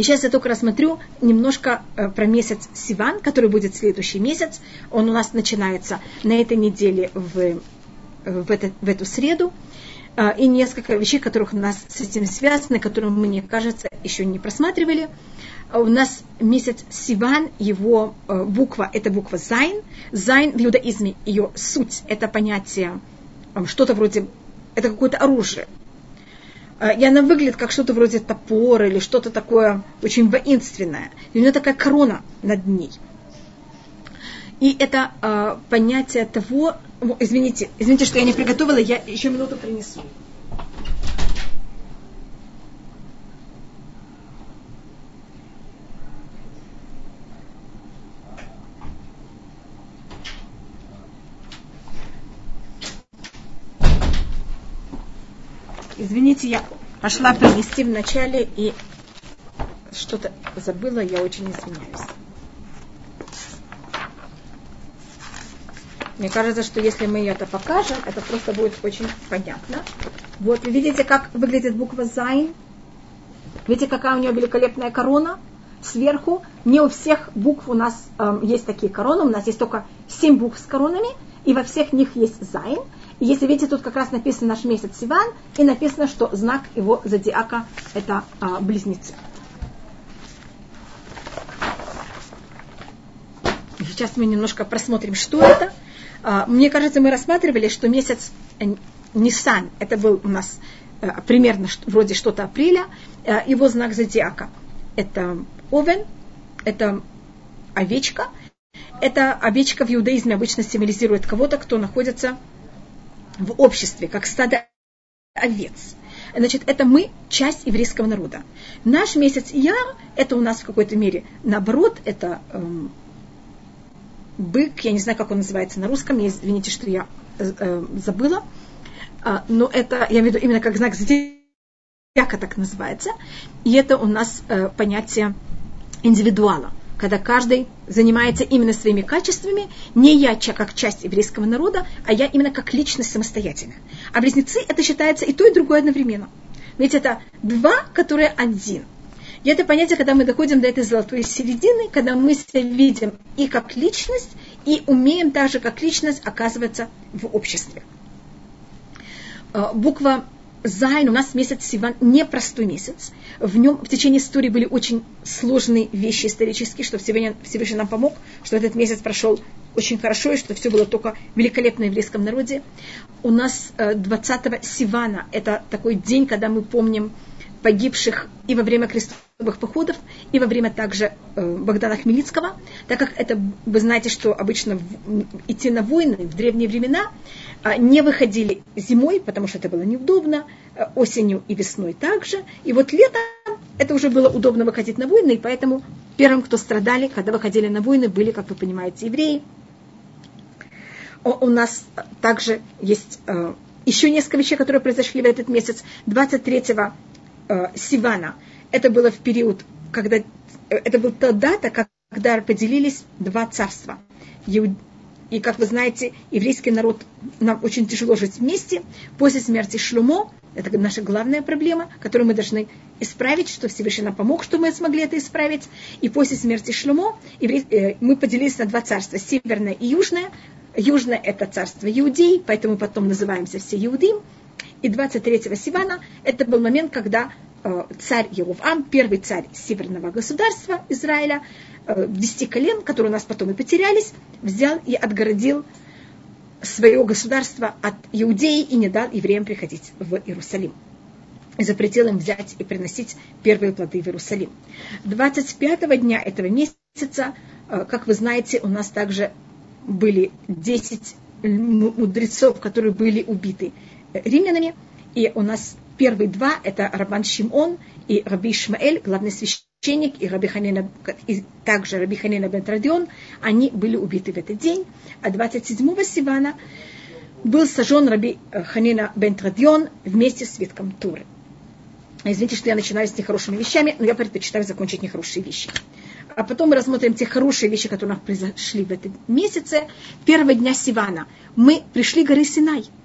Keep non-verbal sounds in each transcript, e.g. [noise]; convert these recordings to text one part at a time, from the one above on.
И сейчас я только рассмотрю немножко э, про месяц Сиван, который будет следующий месяц. Он у нас начинается на этой неделе в, в, это, в эту среду. Э, и несколько вещей, которых у нас с этим связаны, которые, мне кажется, еще не просматривали. У нас месяц Сиван, его э, буква – это буква Зайн. Зайн в иудаизме, ее суть – это понятие, что-то вроде, это какое-то оружие, Э, и она выглядит как что-то вроде топора или что-то такое очень воинственное. И у нее такая корона над ней. И это э, понятие того... Извините, извините, что я не приготовила, я еще минуту принесу. Извините, я пошла принести в начале и что-то забыла, я очень извиняюсь. Мне кажется, что если мы это покажем, это просто будет очень понятно. Вот, вы видите, как выглядит буква Зайн? Видите, какая у нее великолепная корона сверху? Не у всех букв у нас э, есть такие короны, у нас есть только семь букв с коронами, и во всех них есть Зайн. Если видите, тут как раз написан наш месяц Сиван, и написано, что знак его зодиака – это а, близнецы. Сейчас мы немножко просмотрим, что это. А, мне кажется, мы рассматривали, что месяц Нисан, это был у нас а, примерно вроде что-то апреля, а, его знак зодиака – это овен, это овечка. Эта овечка в иудаизме обычно символизирует кого-то, кто находится в обществе, как стадо овец. Значит, это мы часть еврейского народа. Наш месяц Яр, это у нас в какой-то мере, наоборот, это эм, бык, я не знаю, как он называется на русском, я, извините, что я э, э, забыла, а, но это, я имею в виду именно как знак зодиака так называется, и это у нас э, понятие индивидуала когда каждый занимается именно своими качествами, не я как часть еврейского народа, а я именно как личность самостоятельно. А близнецы это считается и то, и другое одновременно. Ведь это два, которые один. И это понятие, когда мы доходим до этой золотой середины, когда мы себя видим и как личность, и умеем также как личность оказываться в обществе. Э, буква Зайн, у нас месяц Сиван, непростой месяц. В нем в течение истории были очень сложные вещи исторические, что Всевышний, Всевышний нам помог, что этот месяц прошел очень хорошо, и что все было только великолепно в еврейском народе. У нас 20-го э, Сивана, это такой день, когда мы помним погибших и во время крестовых походов, и во время также э, Богдана Хмельницкого, так как это, вы знаете, что обычно идти на войны в древние времена не выходили зимой, потому что это было неудобно, э, осенью и весной также, и вот летом это уже было удобно выходить на войны, и поэтому первым, кто страдали, когда выходили на войны, были, как вы понимаете, евреи. У, нас также есть еще несколько вещей, которые произошли в этот месяц. 23 э, Сивана. Это было в период, когда э, это была та дата, когда поделились два царства. И, как вы знаете, еврейский народ, нам очень тяжело жить вместе. После смерти Шлюмо, это наша главная проблема, которую мы должны исправить, что Всевышний нам помог, что мы смогли это исправить. И после смерти Шлюмо еврей, э, мы поделились на два царства, северное и южное. Южное – это царство Иудей, поэтому потом называемся все Иудим. И 23 Сивана это был момент, когда царь Еровам, первый царь северного государства Израиля, э, десяти колен, которые у нас потом и потерялись, взял и отгородил свое государство от Иудеи и не дал евреям приходить в Иерусалим. И запретил им взять и приносить первые плоды в Иерусалим. 25 дня этого месяца, э, как вы знаете, у нас также были 10 мудрецов, которые были убиты римлянами. И у нас первые два, это Рабан Шимон и Раби Ишмаэль, главный священник, и, Раби Ханина, и также Раби Ханина бен Традион, они были убиты в этот день. А 27 Сивана был сожжен Раби Ханина бен Традион вместе с свитком Туры. Извините, что я начинаю с нехорошими вещами, но я предпочитаю закончить нехорошие вещи. А потом мы рассмотрим те хорошие вещи, которые у нас произошли в этом месяце. Первого дня Сивана мы пришли к горы Синай –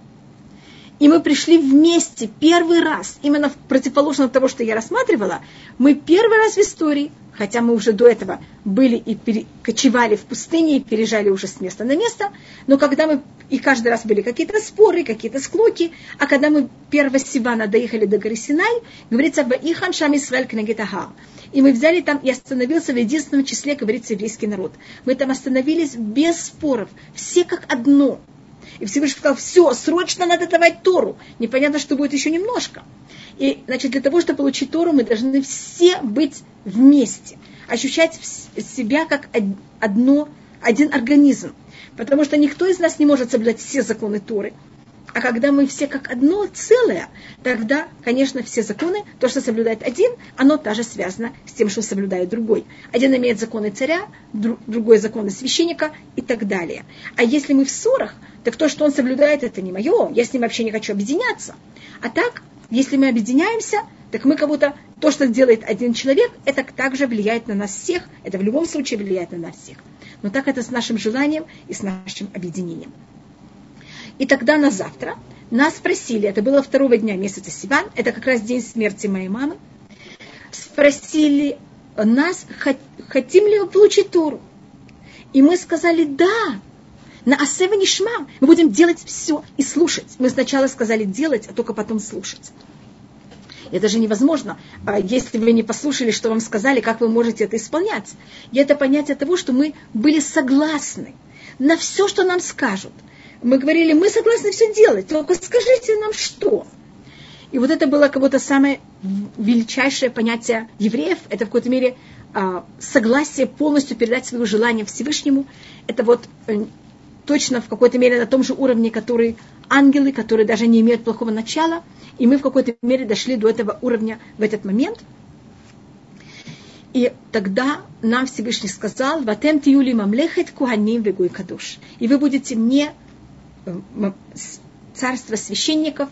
и мы пришли вместе первый раз, именно в противоположном того, что я рассматривала, мы первый раз в истории, хотя мы уже до этого были и кочевали в пустыне и переезжали уже с места на место, но когда мы, и каждый раз были какие-то споры, какие-то склоки, а когда мы 1 Сивана доехали до горы Синай, говорится, «Ихан шам Исраэль кнагитахар». И мы взяли там и остановился в единственном числе, говорится, еврейский народ. Мы там остановились без споров, все как одно – и Всевышний сказал, все, срочно надо давать Тору. Непонятно, что будет еще немножко. И, значит, для того, чтобы получить Тору, мы должны все быть вместе, ощущать себя как одно, один организм. Потому что никто из нас не может соблюдать все законы Торы. А когда мы все как одно целое, тогда, конечно, все законы, то, что соблюдает один, оно также связано с тем, что соблюдает другой. Один имеет законы царя, другой законы священника и так далее. А если мы в ссорах, так то, что он соблюдает, это не мое, я с ним вообще не хочу объединяться. А так, если мы объединяемся, так мы как будто то, что делает один человек, это также влияет на нас всех, это в любом случае влияет на нас всех. Но так это с нашим желанием и с нашим объединением. И тогда на завтра нас спросили, это было второго дня месяца Сиван, это как раз день смерти моей мамы, спросили нас, хотим ли мы получить Тору. И мы сказали, да, на Асева Нишма мы будем делать все и слушать. Мы сначала сказали делать, а только потом слушать. Это же невозможно. А если вы не послушали, что вам сказали, как вы можете это исполнять? И это понятие того, что мы были согласны на все, что нам скажут – мы говорили, мы согласны все делать, только скажите нам что. И вот это было как будто самое величайшее понятие евреев, это в какой-то мере а, согласие полностью передать свое желание Всевышнему. Это вот э, точно в какой-то мере на том же уровне, который ангелы, которые даже не имеют плохого начала. И мы в какой-то мере дошли до этого уровня в этот момент. И тогда нам Всевышний сказал, «Ватем тиюли мамлехет куханим вегуй кадуш». И вы будете мне царство священников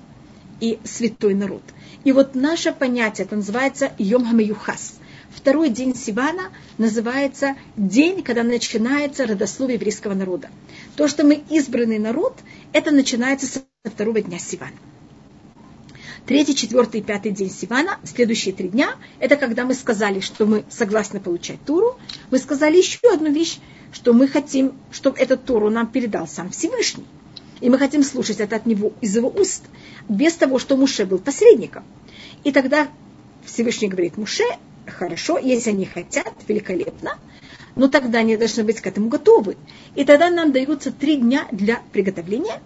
и святой народ. И вот наше понятие, это называется Йом Хамеюхас. Второй день Сивана называется день, когда начинается родословие еврейского народа. То, что мы избранный народ, это начинается со второго дня Сивана. Третий, четвертый и пятый день Сивана, следующие три дня, это когда мы сказали, что мы согласны получать Туру. Мы сказали еще одну вещь, что мы хотим, чтобы этот Туру нам передал сам Всевышний. И мы хотим слушать это от него, из его уст, без того, что Муше был посредником. И тогда Всевышний говорит, Муше, хорошо, если они хотят, великолепно, но тогда они должны быть к этому готовы. И тогда нам даются три дня для приготовления.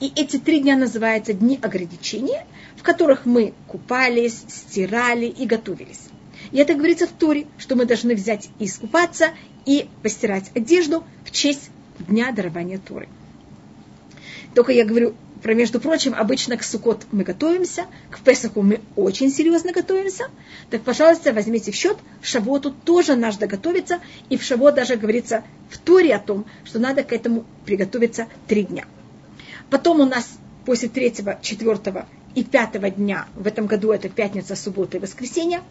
И эти три дня называются дни ограничения, в которых мы купались, стирали и готовились. И это говорится в Торе, что мы должны взять и искупаться, и постирать одежду в честь дня дарования Торы. Только я говорю между прочим, обычно к Сукот мы готовимся, к Песаху мы очень серьезно готовимся. Так, пожалуйста, возьмите в счет, Шавоту тоже надо готовиться, и в Шавот даже говорится в Торе о том, что надо к этому приготовиться три дня. Потом у нас после третьего, четвертого и пятого дня, в этом году это пятница, суббота и воскресенье,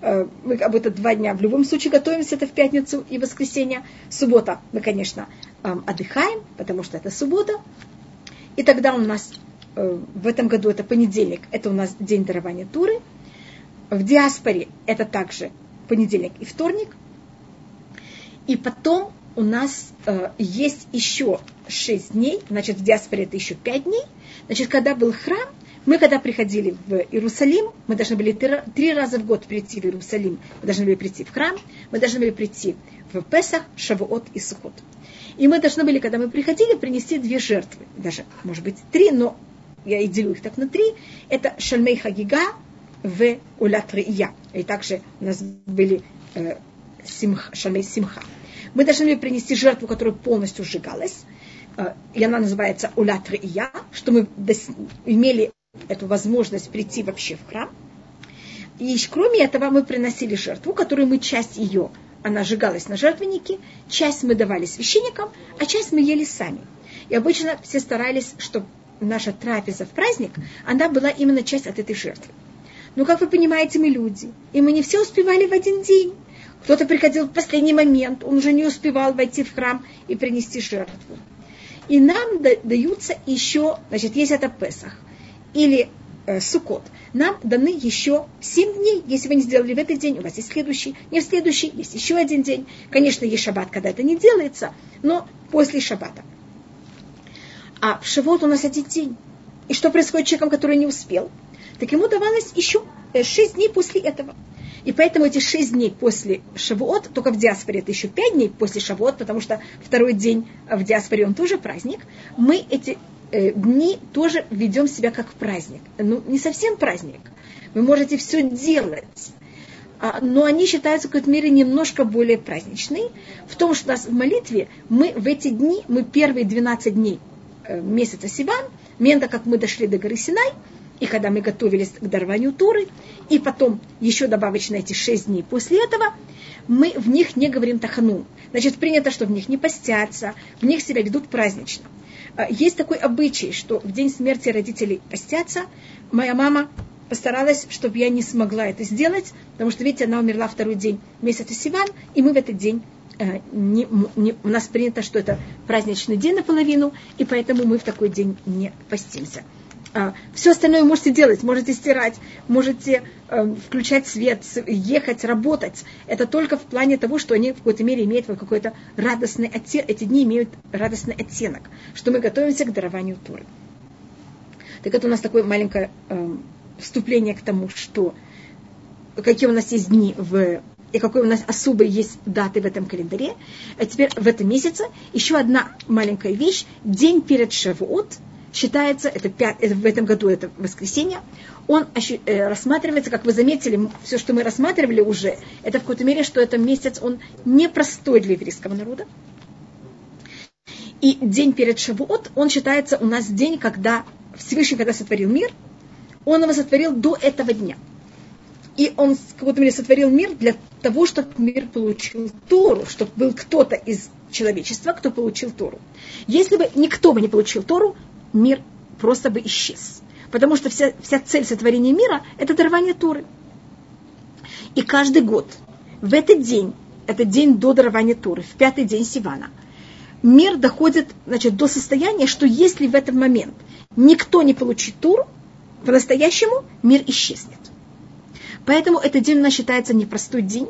э, мы об это два дня в любом случае готовимся, это в пятницу и воскресенье. Суббота мы, конечно, отдыхаем, потому что это суббота. И тогда у нас э, в этом году это понедельник, это у нас день дарования Туры. В диаспоре это также понедельник и вторник. И потом у нас э, есть еще шесть дней, значит, в диаспоре это еще пять дней. Значит, когда был храм, мы когда приходили в Иерусалим, мы должны были три, раза в год прийти в Иерусалим, мы должны были прийти в храм, мы должны были прийти в Песах, Шавуот и Сухот. И мы должны были, когда мы приходили, принести две жертвы. Даже, может быть, три, но я и делю их так на три. Это Шальмей Хагига в Улят Рия. И также у нас были э, симх, Шальмей Симха. Мы должны были принести жертву, которая полностью сжигалась. Э, и она называется Улят Рия, что мы имели эту возможность прийти вообще в храм. И кроме этого мы приносили жертву, которую мы часть ее она сжигалась на жертвеннике, часть мы давали священникам, а часть мы ели сами. И обычно все старались, чтобы наша трапеза в праздник, она была именно часть от этой жертвы. Но, как вы понимаете, мы люди, и мы не все успевали в один день. Кто-то приходил в последний момент, он уже не успевал войти в храм и принести жертву. И нам даются еще, значит, есть это Песах. или э, Сукот, нам даны еще 7 дней. Если вы не сделали в этот день, у вас есть следующий. Не в следующий, есть еще один день. Конечно, есть шаббат, когда это не делается, но после шаббата. А в Шавот у нас один день. И что происходит с человеком, который не успел? Так ему давалось еще 6 э, дней после этого. И поэтому эти 6 дней после Шавуот, только в диаспоре это еще 5 дней после Шавуот, потому что второй день в диаспоре он тоже праздник, мы эти дни тоже ведем себя как праздник. Ну, не совсем праздник. Вы можете все делать, а, но они считаются в какой-то мере немножко более праздничные, в том, что у нас в молитве мы в эти дни, мы первые 12 дней Э, месяца Сиван, момента, как мы дошли до горы Синай, и когда мы готовились к дарованию Туры, и потом еще добавочно эти шесть дней после этого, мы в них не говорим тахану. Значит, принято, что в них не постятся, в них себя ведут празднично. Э, есть такой обычай, что в день смерти родителей постятся. Моя мама постаралась, чтобы я не смогла это сделать, потому что, видите, она умерла второй день месяца Сиван, и мы в этот день Э, не, не, у нас принято, что это праздничный день наполовину, и поэтому мы в такой день не постимся. А, все остальное можете делать, можете стирать, можете э, включать свет, ехать, работать. Это только в плане того, что они в какой-то мере имеют какой-то радостный оттенок, эти дни имеют радостный оттенок, что мы готовимся к дарованию Туры. Так это у нас такое маленькое э, вступление к тому, что какие у нас есть дни в и какой у нас особые есть даты в этом календаре. А теперь в этом месяце еще одна маленькая вещь. День перед Шавуот считается, это, 5, это в этом году это воскресенье, он э, рассматривается, как вы заметили, все, что мы рассматривали уже, это в какой-то мере, что этот месяц, он непростой для еврейского народа. И день перед Шавуот, он считается у нас день, когда Всевышний, когда сотворил мир, он его сотворил до этого дня – и он в какой-то мере сотворил мир для того, чтобы мир получил Тору, чтобы был кто-то из человечества, кто получил Тору. Если бы никто бы не получил Тору, мир просто бы исчез. Потому что вся, вся цель сотворения мира – это дарование Торы. И каждый год, в этот день, это день до дарования Торы, в пятый день Сивана, мир доходит значит, до состояния, что если в этот момент никто не получит Тору, по-настоящему мир исчезнет. Поэтому этот день у нас считается непростой день.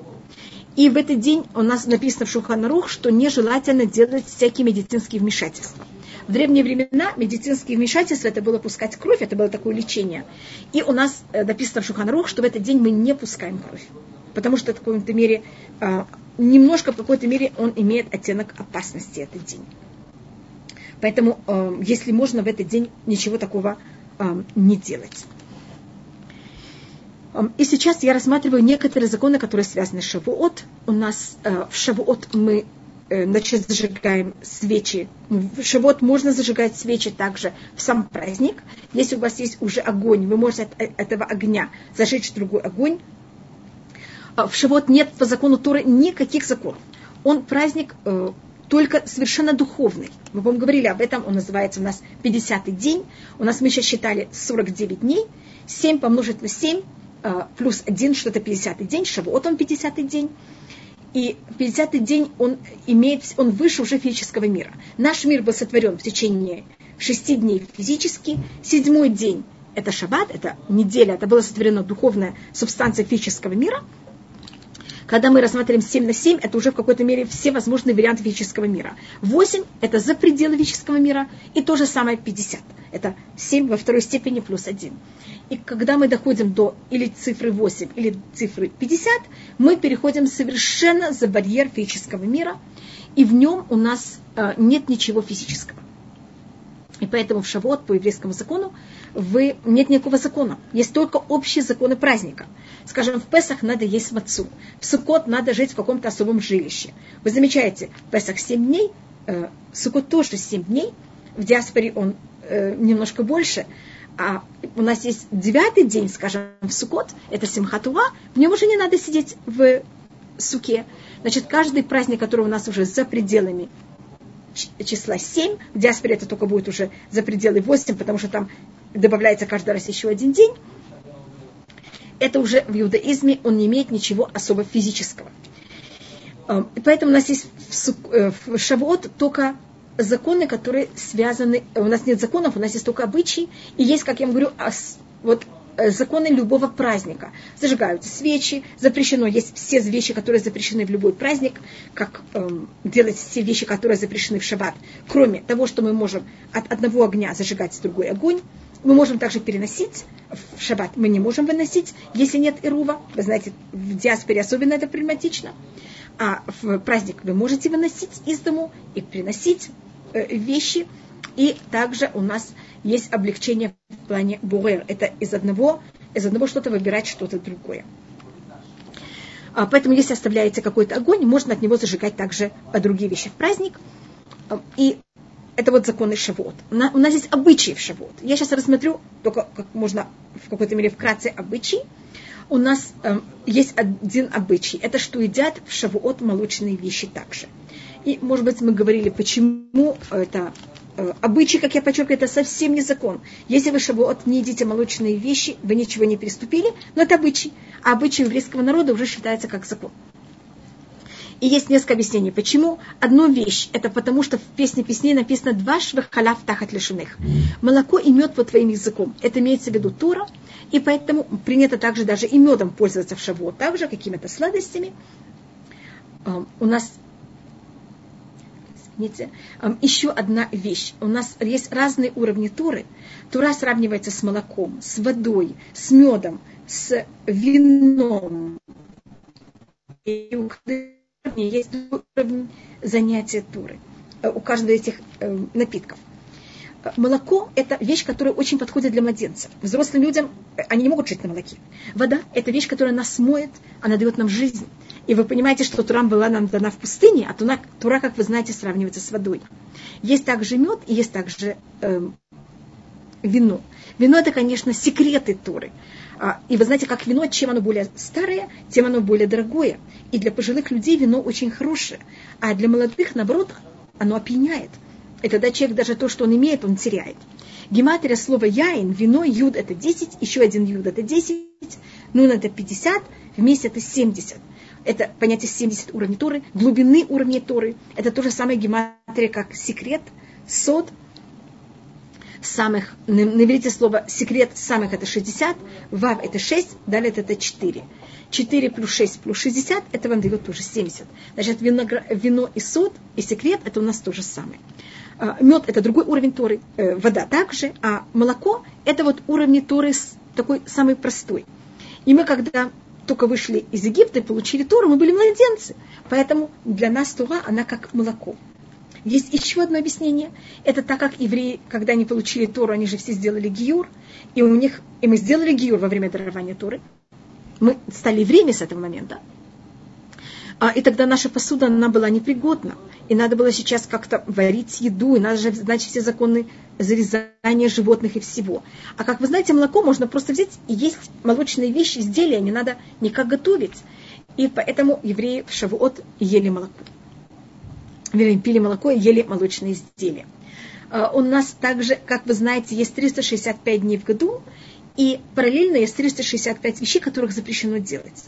И в этот день у нас написано в Шуханарух, что нежелательно делать всякие медицинские вмешательства. В древние времена медицинские вмешательства это было пускать кровь, это было такое лечение. И у нас э, написано в Шуханарух, что в этот день мы не пускаем кровь. Потому что в какой-то мере, э, немножко в какой-то мере он имеет оттенок опасности этот день. Поэтому, э, если можно в этот день ничего такого не делать. И сейчас я рассматриваю некоторые законы, которые связаны с Шавуот. У нас э, в Шавуот мы э, значит, зажигаем свечи. В Шавуот можно зажигать свечи также в сам праздник. Если у вас есть уже огонь, вы можете от э, этого огня зажечь другой огонь. А в Шавуот нет по закону Торы никаких законов. Он праздник только совершенно духовный. Мы вам говорили об этом, он называется у нас 50-й день. У нас мы сейчас считали 49 дней. 7 помножить на 7 Э, плюс один, что это 50-й день, Шавуот он 50-й день. И 50-й день он имеет, он выше уже физического мира. Наш мир был сотворен в течение шести дней физически. Седьмой день – это шаббат, это неделя, это была сотворена духовная субстанция физического мира. Когда мы рассматриваем 7 на 7, это уже в какой-то мере все возможные варианты физического мира. 8 – это за пределы физического мира. И то же самое 50. Это 7 во второй степени плюс 1. И когда мы доходим до или цифры 8, или цифры 50, мы переходим совершенно за барьер физического мира, и в нем у нас э, нет ничего физического. И поэтому в Шавот по еврейскому закону вы, нет никакого закона. Есть только общие законы праздника. Скажем, в Песах надо есть мацу. В Сукот надо жить в каком-то особом жилище. Вы замечаете, в Песах 7 дней, э, Сукот тоже 7 дней, в диаспоре он э, немножко больше, а у нас есть девятый день, скажем, в Сукот, это Симхатуа, в нем уже не надо сидеть в суке. Значит, каждый праздник, который у нас уже за пределами числа 7, в диаспоре это только будет уже за пределы 8, потому что там добавляется каждый раз еще один день. Это уже в иудаизме, он не имеет ничего особо физического. Эм, поэтому у нас есть в, Шавуот только законы, которые связаны, у нас нет законов, у нас есть только обычаи, и есть, как я вам говорю, вот э, законы любого праздника. Зажигаются свечи, запрещено, есть все вещи, которые запрещены в любой праздник, как эм, делать все вещи, которые запрещены в шаббат, кроме того, что мы можем от одного огня зажигать другой огонь, мы можем также переносить в шаббат, мы не можем выносить, если нет ирува. Вы знаете, в диаспоре особенно это проблематично. А в праздник вы можете выносить из дому и приносить э, вещи. И также у нас есть облегчение в плане бурер. Это из одного, из одного что-то выбирать что-то другое. А, поэтому, если оставляете какой-то огонь, можно от него зажигать также другие вещи в праздник. А, и это вот законы Шавот. У нас есть обычаи в Шавот. Я сейчас рассмотрю только как можно в какой-то мере вкратце обычаи. У нас э, есть один обычай. Это что едят в Шавуот молочные вещи также. И, может быть, мы говорили, почему это э, обычай, как я подчеркиваю, это совсем не закон. Если вы Шавуот не едите молочные вещи, вы ничего не переступили, но это обычай. А обычай еврейского народа уже считается как закон. И есть несколько объяснений. Почему? Одну вещь. Это потому, что в песне песней написано «Два швах халав тахат лишиных». Молоко и мед под твоим языком. Это имеется в виду Тура. И поэтому принято также даже и медом пользоваться в шавуот. Также какими-то сладостями. У нас Извините. Еще одна вещь. У нас есть разные уровни туры. Тура сравнивается с молоком, с водой, с медом, с вином. И есть уровень занятия туры э, у каждого из этих э, напитков. Молоко – это вещь, которая очень подходит для младенцев. Взрослым людям, э, они не могут жить на молоке. Вода – это вещь, которая нас моет, она дает нам жизнь. И вы понимаете, что Турам была нам дана в пустыне, а тура, тура, как вы знаете, сравнивается с водой. Есть также мед и есть также э, вино. Вино – это, конечно, секреты Туры. А, и вы знаете, как вино, чем оно более старое, тем оно более дорогое. И для пожилых людей вино очень хорошее. А для молодых, наоборот, оно опьяняет. И тогда человек даже то, что он имеет, он теряет. Гематрия слова яин, вино, юд это 10, еще один юд это 10, нун это 50, вместе это 70. Это понятие 70 уровней Торы, глубины уровней Торы. Это то же самое гематрия, как секрет, сод, самых, наберите слово секрет самых это 60, вав это 6, далее это 4. 4 плюс 6 плюс 60, это вам дает тоже 70. Значит, вино, вино и сод, и секрет, это у нас то же самое. А, Мед – это другой уровень Торы, э, вода также, а молоко – это вот уровень Торы такой самый простой. И мы, когда только вышли из Египта и получили Тору, мы были младенцы. Поэтому для нас Тора, она как молоко. Есть еще одно объяснение. Это так как евреи, когда они получили Тору, они же все сделали гиюр, и у них, и мы сделали гиюр во время дарования Торы. Мы стали евреями с этого момента. А, и тогда наша посуда, она была непригодна. И надо было сейчас как-то варить еду, и надо же знать все законы зарезания животных и всего. А как вы знаете, молоко можно просто взять и есть молочные вещи, изделия, не надо никак готовить. И поэтому евреи в Шавуот ели молоко пили молоко и ели молочные изделия. А, у нас также, как вы знаете, есть 365 дней в году, и параллельно есть 365 вещей, которых запрещено делать.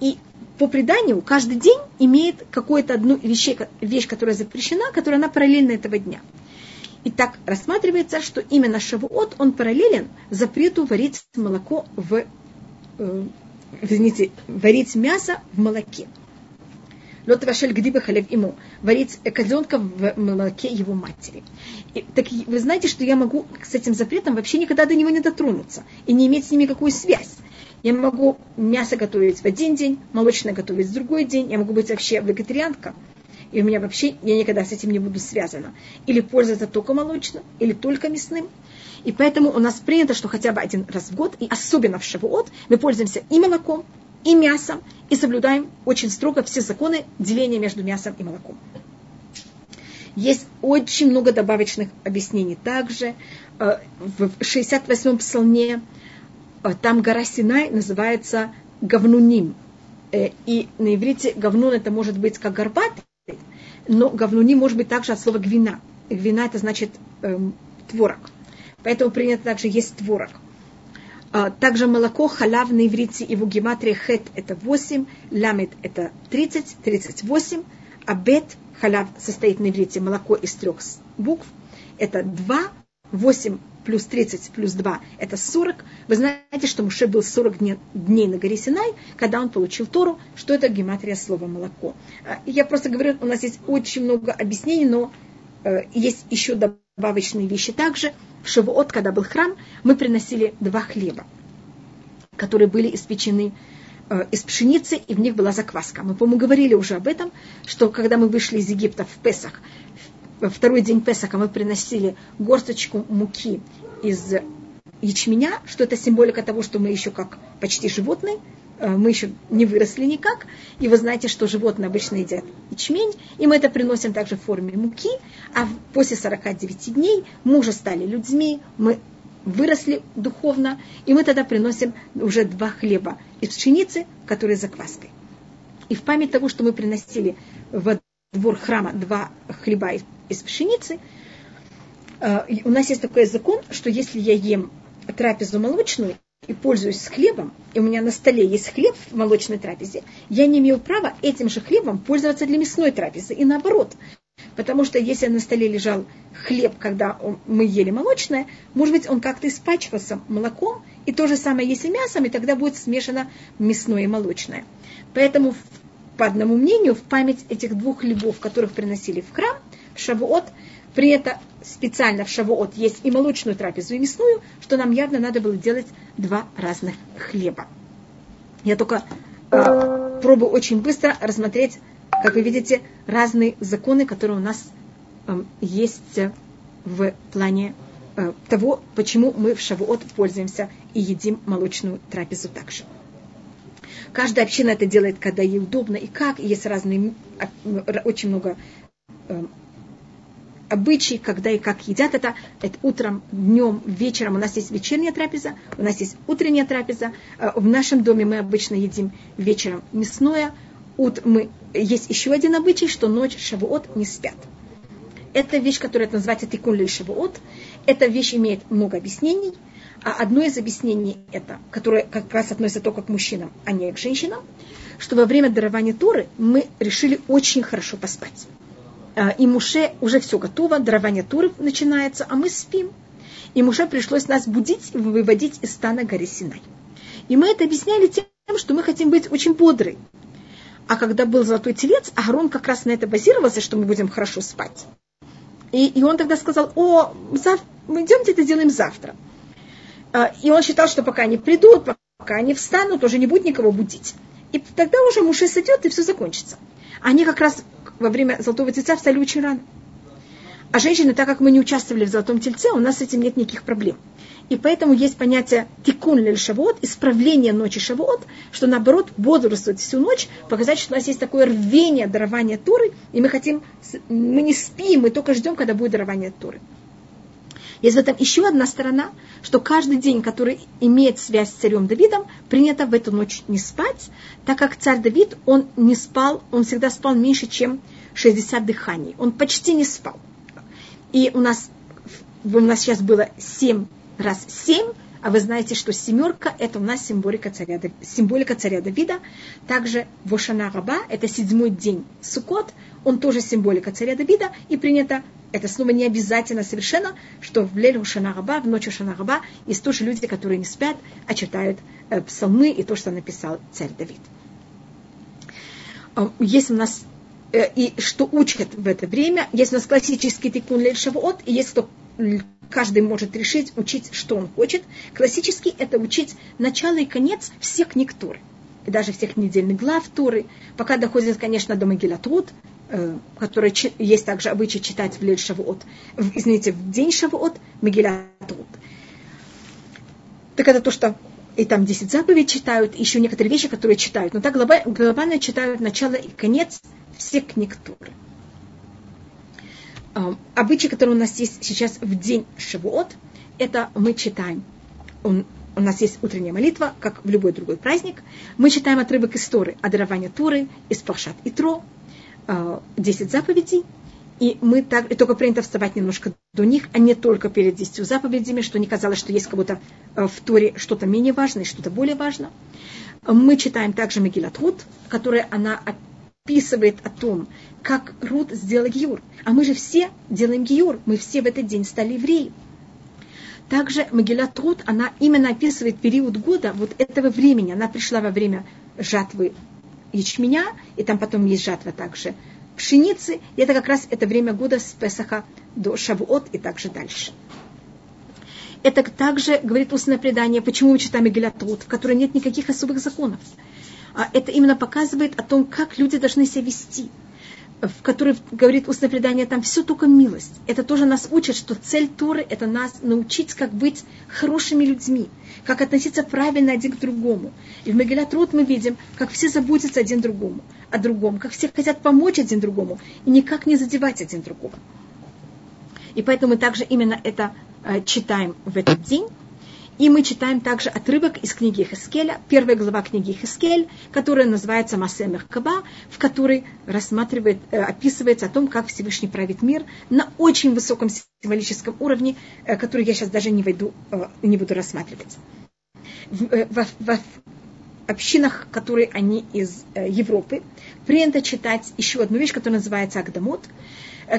И по преданию каждый день имеет какую-то одну вещь, вещь, которая запрещена, которая она параллельна этого дня. И так рассматривается, что именно Шавуот, он параллелен запрету варить молоко в, э, извините, варить мясо в молоке. Лот вашель гдиба халев ему. Варить козленка в молоке его матери. И, так вы знаете, что я могу с этим запретом вообще никогда до него не дотронуться и не иметь с ним никакую связь. Я могу мясо готовить в один день, молочное готовить в другой день. Я могу быть вообще вегетарианка. И у меня вообще, я никогда с этим не буду связана. Или пользоваться только молочным, или только мясным. И поэтому у нас принято, что хотя бы один раз в год, и особенно в Шавуот, мы пользуемся и молоком, и мясом, и соблюдаем очень строго все законы деления между мясом и молоком. Есть очень много добавочных объяснений. Также э, в 68-м псалме э, там гора Синай называется Гавнуним. Э, и на иврите говнун это может быть как горбатый, но говнуним может быть также от слова гвина. Гвина это значит эм, творог. Поэтому принято также есть творог. А, также молоко, халяв на иврите, его гематрия хет это 8, ламет это 30, 38, а бет халяв состоит на иврите молоко из трех букв. Это 2, 8 плюс 30 плюс 2 – это 40. Вы знаете, что Муше был 40 дней, дней на горе Синай, когда он получил Тору, что это гематрия слова «молоко». А, я просто говорю, у нас есть очень много объяснений, но э, есть еще добавочные вещи. Также в Шавуот, когда был храм, мы приносили два хлеба, которые были испечены э, из пшеницы, и в них была закваска. Мы, по-моему, говорили уже об этом, что когда мы вышли из Египта в Песах, во второй день Песаха мы приносили горсточку муки из ячменя, что это символика того, что мы еще как почти животные, э, мы еще не выросли никак, и вы знаете, что животные обычно едят ячмень, и мы это приносим также в форме муки, а после 49 дней мы уже стали людьми, мы выросли духовно, и мы тогда приносим уже два хлеба из пшеницы, которые закваской. И в память того, что мы приносили в двор храма два хлеба из пшеницы, э, у нас есть такой закон, что если я ем трапезу молочную и пользуюсь хлебом, и у меня на столе есть хлеб в молочной трапезе, я не имею права этим же хлебом пользоваться для мясной трапезы. И наоборот. Потому что если на столе лежал хлеб, когда мы ели молочное, может быть, он как-то испачкался молоком, и то же самое если мясом, и тогда будет смешано мясное и молочное. Поэтому, по одному мнению, в память этих двух хлебов, которых приносили в храм, в Шавуот, при этом специально в Шавуот есть и молочную трапезу, и мясную, что нам явно надо было делать два разных хлеба. Я только э, пробую очень быстро рассмотреть, как вы видите, разные законы, которые у нас э, есть в плане э, того, почему мы в Шавуот пользуемся и едим молочную трапезу также. Каждая община это делает, когда ей удобно и как. Есть разные, очень много обычаи, когда и как едят это, это утром, днем, вечером. У нас есть вечерняя трапеза, у нас есть утренняя трапеза. Э, в нашем доме мы обычно едим вечером мясное. Ут мы, есть еще один обычай, что ночь шавуот не спят. Это вещь, которая называется тикун лиль шавуот. Эта вещь имеет много объяснений. А одно из объяснений это, которое как раз относится только к мужчинам, а не к женщинам, что во время дарования Торы мы решили очень хорошо поспать. А, и Муше уже все готово, дарование Туры начинается, а мы спим. И Муше пришлось нас будить и выводить из стана горы Синай. И мы это объясняли тем, что мы хотим быть очень бодры. А когда был золотой телец, Аарон как раз на это базировался, что мы будем хорошо спать. И, и он тогда сказал, о, зав... идемте это сделаем завтра. А, и он считал, что пока они придут, пока они встанут, уже не будет никого будить. И тогда уже Муше сойдет, и все закончится. Они как раз во время Золотого Тельца встали очень рано. А женщины, так как мы не участвовали в Золотом Тельце, у нас с этим нет никаких проблем. И поэтому есть понятие тикун лель шавуот, исправление ночи шавуот, что наоборот бодрствовать всю ночь, показать, что у нас есть такое рвение дарования Туры, и мы хотим, мы не спим, мы только ждем, когда будет дарование Туры. Есть в этом еще одна сторона, что каждый день, который имеет связь с царем Давидом, принято в эту ночь не спать, так как царь Давид, он не спал, он всегда спал меньше, чем 60 дыханий. Он почти не спал. И у нас, у нас сейчас было 7 раз 7, а вы знаете, что семерка – это у нас символика царя, символика царя Давида. Также Вошана Раба – это седьмой день Сукот, он тоже символика царя Давида, и принято это снова не обязательно совершенно, что в Лелю Шанараба, в ночь Шанараба, есть тоже люди, которые не спят, а читают э, псалмы и то, что написал царь Давид. Э, есть у нас э, и что учат в это время, есть у нас классический тикун Лель Шавуот, и есть кто каждый может решить учить, что он хочет. Классический – это учить начало и конец всех книг Торы. И даже всех недельных глав Торы, пока доходит, конечно, до Могилатут, Э, который есть также обычай читать в Лель Шавуот, извините, в день Шавуот Мегилатут. Так это то, что и там 10 заповедей читают, еще некоторые вещи, которые читают. Но так глобально, читают начало и конец всех книг Торы. Э, обычай, который у нас есть сейчас в день Шавуот, это мы читаем. Он, у нас есть утренняя молитва, как в любой другой праздник. Мы читаем отрывок истории о даровании Туры из Пашат и Тро, 10 э, заповедей, и мы так, и только принято вставать немножко до них, а не только перед десятью заповедями, что не казалось, что есть кого-то э, в Торе что-то менее важное, что-то более важное. Мы читаем также Мегилат Руд, которая она описывает о том, как Рут сделала Гиюр. А мы же все делаем Гиюр, мы все в этот день стали евреи. Также Могилат Рут, она именно описывает период года вот этого времени. Она пришла во время жатвы ячменя, и там потом есть жатва также пшеницы, и это как раз это время года с Песаха до Шавуот и также дальше. Это также говорит устное предание, почему мы читаем Мегилатут, в которой нет никаких особых законов. А это именно показывает о том, как люди должны себя вести в которой говорит устное предание, там все только милость. Это тоже нас учит, что цель Торы – это нас научить, как быть хорошими людьми, как относиться правильно один к другому. И в Мегилат Рут мы видим, как все заботятся один другому, о другом, как все хотят помочь один другому и никак не задевать один другого. И поэтому мы также именно это э, читаем в этот день. И мы читаем также отрывок из книги Хескеля, первая глава книги Хескель, которая называется Масе Меркаба, в которой рассматривает, э, описывается о том, как Всевышний правит мир на очень высоком символическом уровне, э, который я сейчас даже не, войду, э, не буду рассматривать. В, в, в общинах, которые они из Европы, принято читать еще одну вещь, которая называется Агдамот,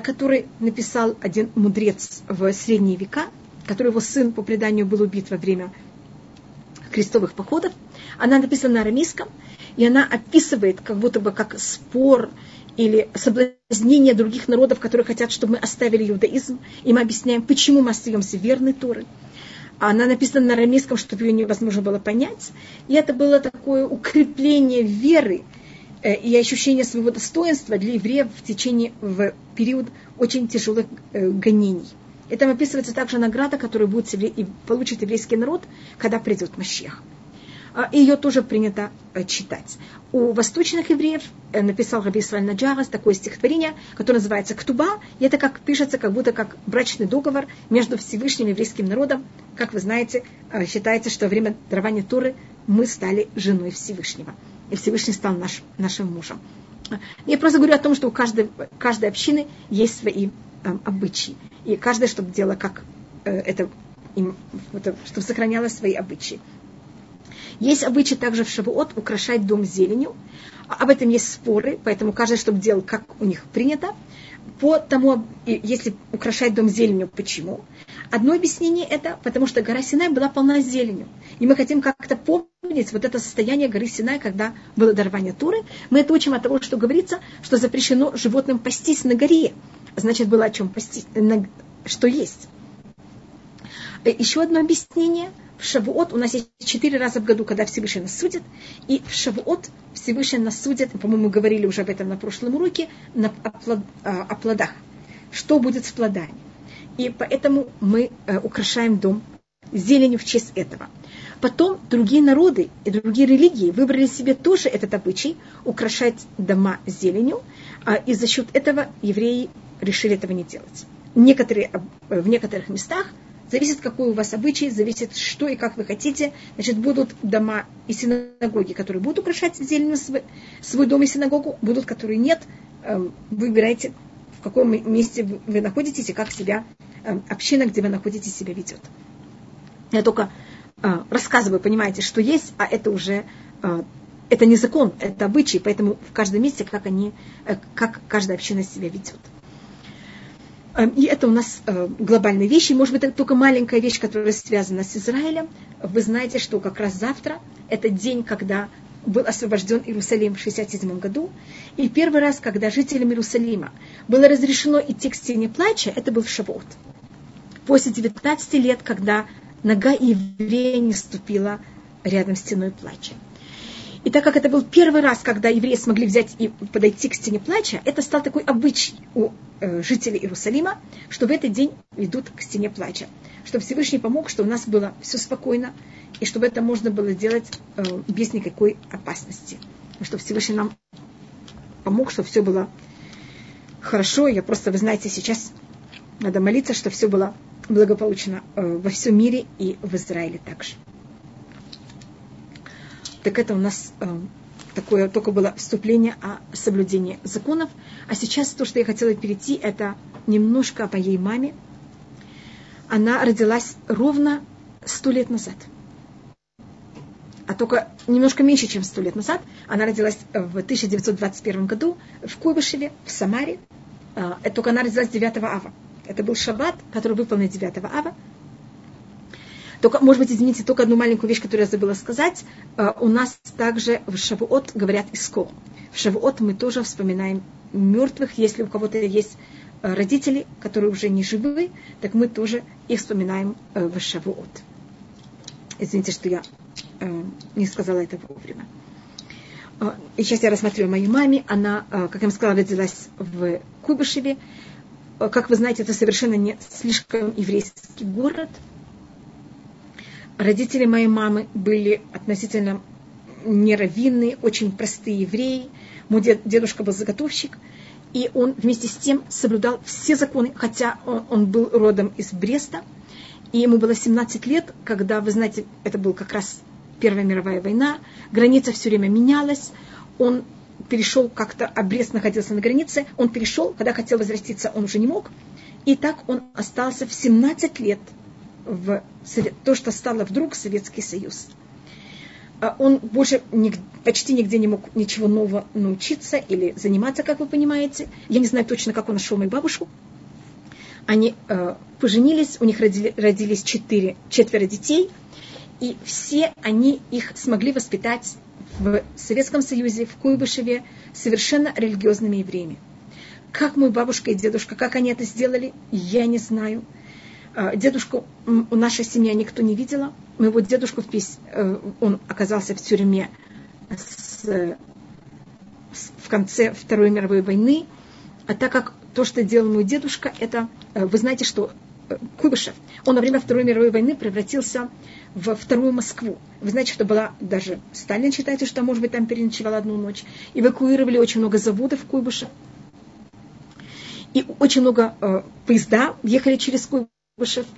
который написал один мудрец в средние века – который его сын по преданию был убит во время крестовых походов. Она написана на арамейском, и она описывает как будто бы как спор или соблазнение других народов, которые хотят, чтобы мы оставили иудаизм, и мы объясняем, почему мы остаемся верны Торы. Она написана на арамейском, чтобы ее невозможно было понять. И это было такое укрепление веры э, и ощущение своего достоинства для евреев в течение, в период очень тяжелых э, гонений. И там описывается также награда, которую будет и получит еврейский народ, когда придет Машех. А, ее тоже принято э, читать. У восточных евреев э, написал Раби Исраиль Наджарас такое стихотворение, которое называется «Ктуба». И это как пишется, как будто как брачный договор между Всевышним еврейским народом. Как вы знаете, э, считается, что во время дарования Туры мы стали женой Всевышнего. И Всевышний стал наш, нашим мужем. Я просто говорю о том, что у каждой, каждой общины есть свои там, обычаи. И каждое, чтобы делало как э, это, им, это, чтобы сохраняло свои обычаи. Есть обычай также в Шавуот украшать дом зеленью. А об этом есть споры, поэтому каждый, чтобы делал, как у них принято. По тому, если украшать дом зеленью, почему? Одно объяснение это, потому что гора Синай была полна зеленью. И мы хотим как-то помнить вот это состояние горы Синай, когда было дарование Туры. Мы это учим от того, что говорится, что запрещено животным пастись на горе значит, было о чем постичь, что есть. Э, Еще одно объяснение. В Шавуот у нас есть четыре раза в году, когда Всевышний нас судит. И в Шавуот Всевышний нас судит, по-моему, говорили уже об этом на прошлом уроке, на, о, плод, о плодах. Что будет с плодами. И поэтому мы э, украшаем дом зеленью в честь этого. Потом другие народы и другие религии выбрали себе тоже этот обычай украшать дома зеленью, а, и за счет этого евреи решили этого не делать. Некоторые, в некоторых местах зависит, какой у вас обычай, зависит, что и как вы хотите. Значит, будут дома и синагоги, которые будут украшать зеленью свой, свой дом и синагогу, будут, которые нет. Эм, выбирайте, в каком месте вы находитесь и как себя эм, община, где вы находитесь, себя ведет. Я только э, рассказываю, понимаете, что есть, а это уже э, это не закон, это обычай, поэтому в каждом месте, как они, э, как каждая община себя ведет. Эм, и это у нас э, глобальные вещи. Может быть, это только маленькая вещь, которая связана с Израилем. Вы знаете, что как раз завтра это день, когда был освобожден Иерусалим в 67 году. И первый раз, когда жителям Иерусалима было разрешено идти к стене плача, это был в Шавот. После 19 лет, когда нога еврея не ступила рядом с стеной плача. И так как это был первый раз, когда евреи смогли взять и подойти к стене плача, это стал такой обычай у э, жителей Иерусалима, что в этот день идут к стене плача. Чтобы Всевышний помог, чтобы у нас было все спокойно, и чтобы это можно было делать э, без никакой опасности. Чтобы Всевышний нам помог, чтобы все было хорошо. Я просто, вы знаете, сейчас надо молиться, чтобы все было благополучно э, во всем мире и в Израиле также. Так это у нас э, такое только было вступление о соблюдении законов. А сейчас то, что я хотела перейти, это немножко о моей маме. Она родилась ровно сто лет назад. а только немножко меньше, чем сто лет назад. Она родилась в 1921 году в Куйбышеве, в Самаре. Это только она родилась 9 ава. Это был шаббат, который выполнен 9 ава. Только, может быть, извините, только одну маленькую вещь, которую я забыла сказать. А, у нас также в Шавуот говорят иско. В Шавуот мы тоже вспоминаем мертвых. Если у кого-то есть а, родители, которые уже не живы, так мы тоже их вспоминаем э, в Шавуот. Извините, что я э, не сказала это вовремя. И сейчас я рассматриваю мою маме. Она, как я вам сказала, родилась в Куйбышеве. Как вы знаете, это совершенно не слишком еврейский город – Родители моей мамы были относительно неравинные, очень простые евреи. Мой дед, дедушка был заготовщик, и он вместе с тем соблюдал все законы, хотя он, он был родом из Бреста, и ему было 17 лет, когда, вы знаете, это была как раз Первая мировая война, граница все время менялась, он перешел как-то, а Брест находился на границе, он перешел, когда хотел возвратиться, он уже не мог, и так он остался в 17 лет – в то, что стало вдруг Советский Союз. А он больше почти нигде не мог ничего нового научиться или заниматься, как вы понимаете. Я не знаю точно, как он нашел мою бабушку. Они э, поженились, у них родили, родились четыре, четверо детей, и все они их смогли воспитать в Советском Союзе, в Куйбышеве, совершенно религиозными евреями. Как мой бабушка и дедушка, как они это сделали, я не знаю. А, дедушку у нашей семьи никто не видела. Моего дедушку, э, он оказался в тюрьме в конце Второй мировой войны. А так как то, что делал мой дедушка, это, э, вы знаете, что э, Куйбышев, он во время Второй мировой войны превратился в вторую Москву. Вы знаете, что была даже Сталин считается, что, может быть, там переночевал одну ночь. Эвакуировали очень много заводов в Куйбышев. И очень много э, поезда ехали через Куйбышев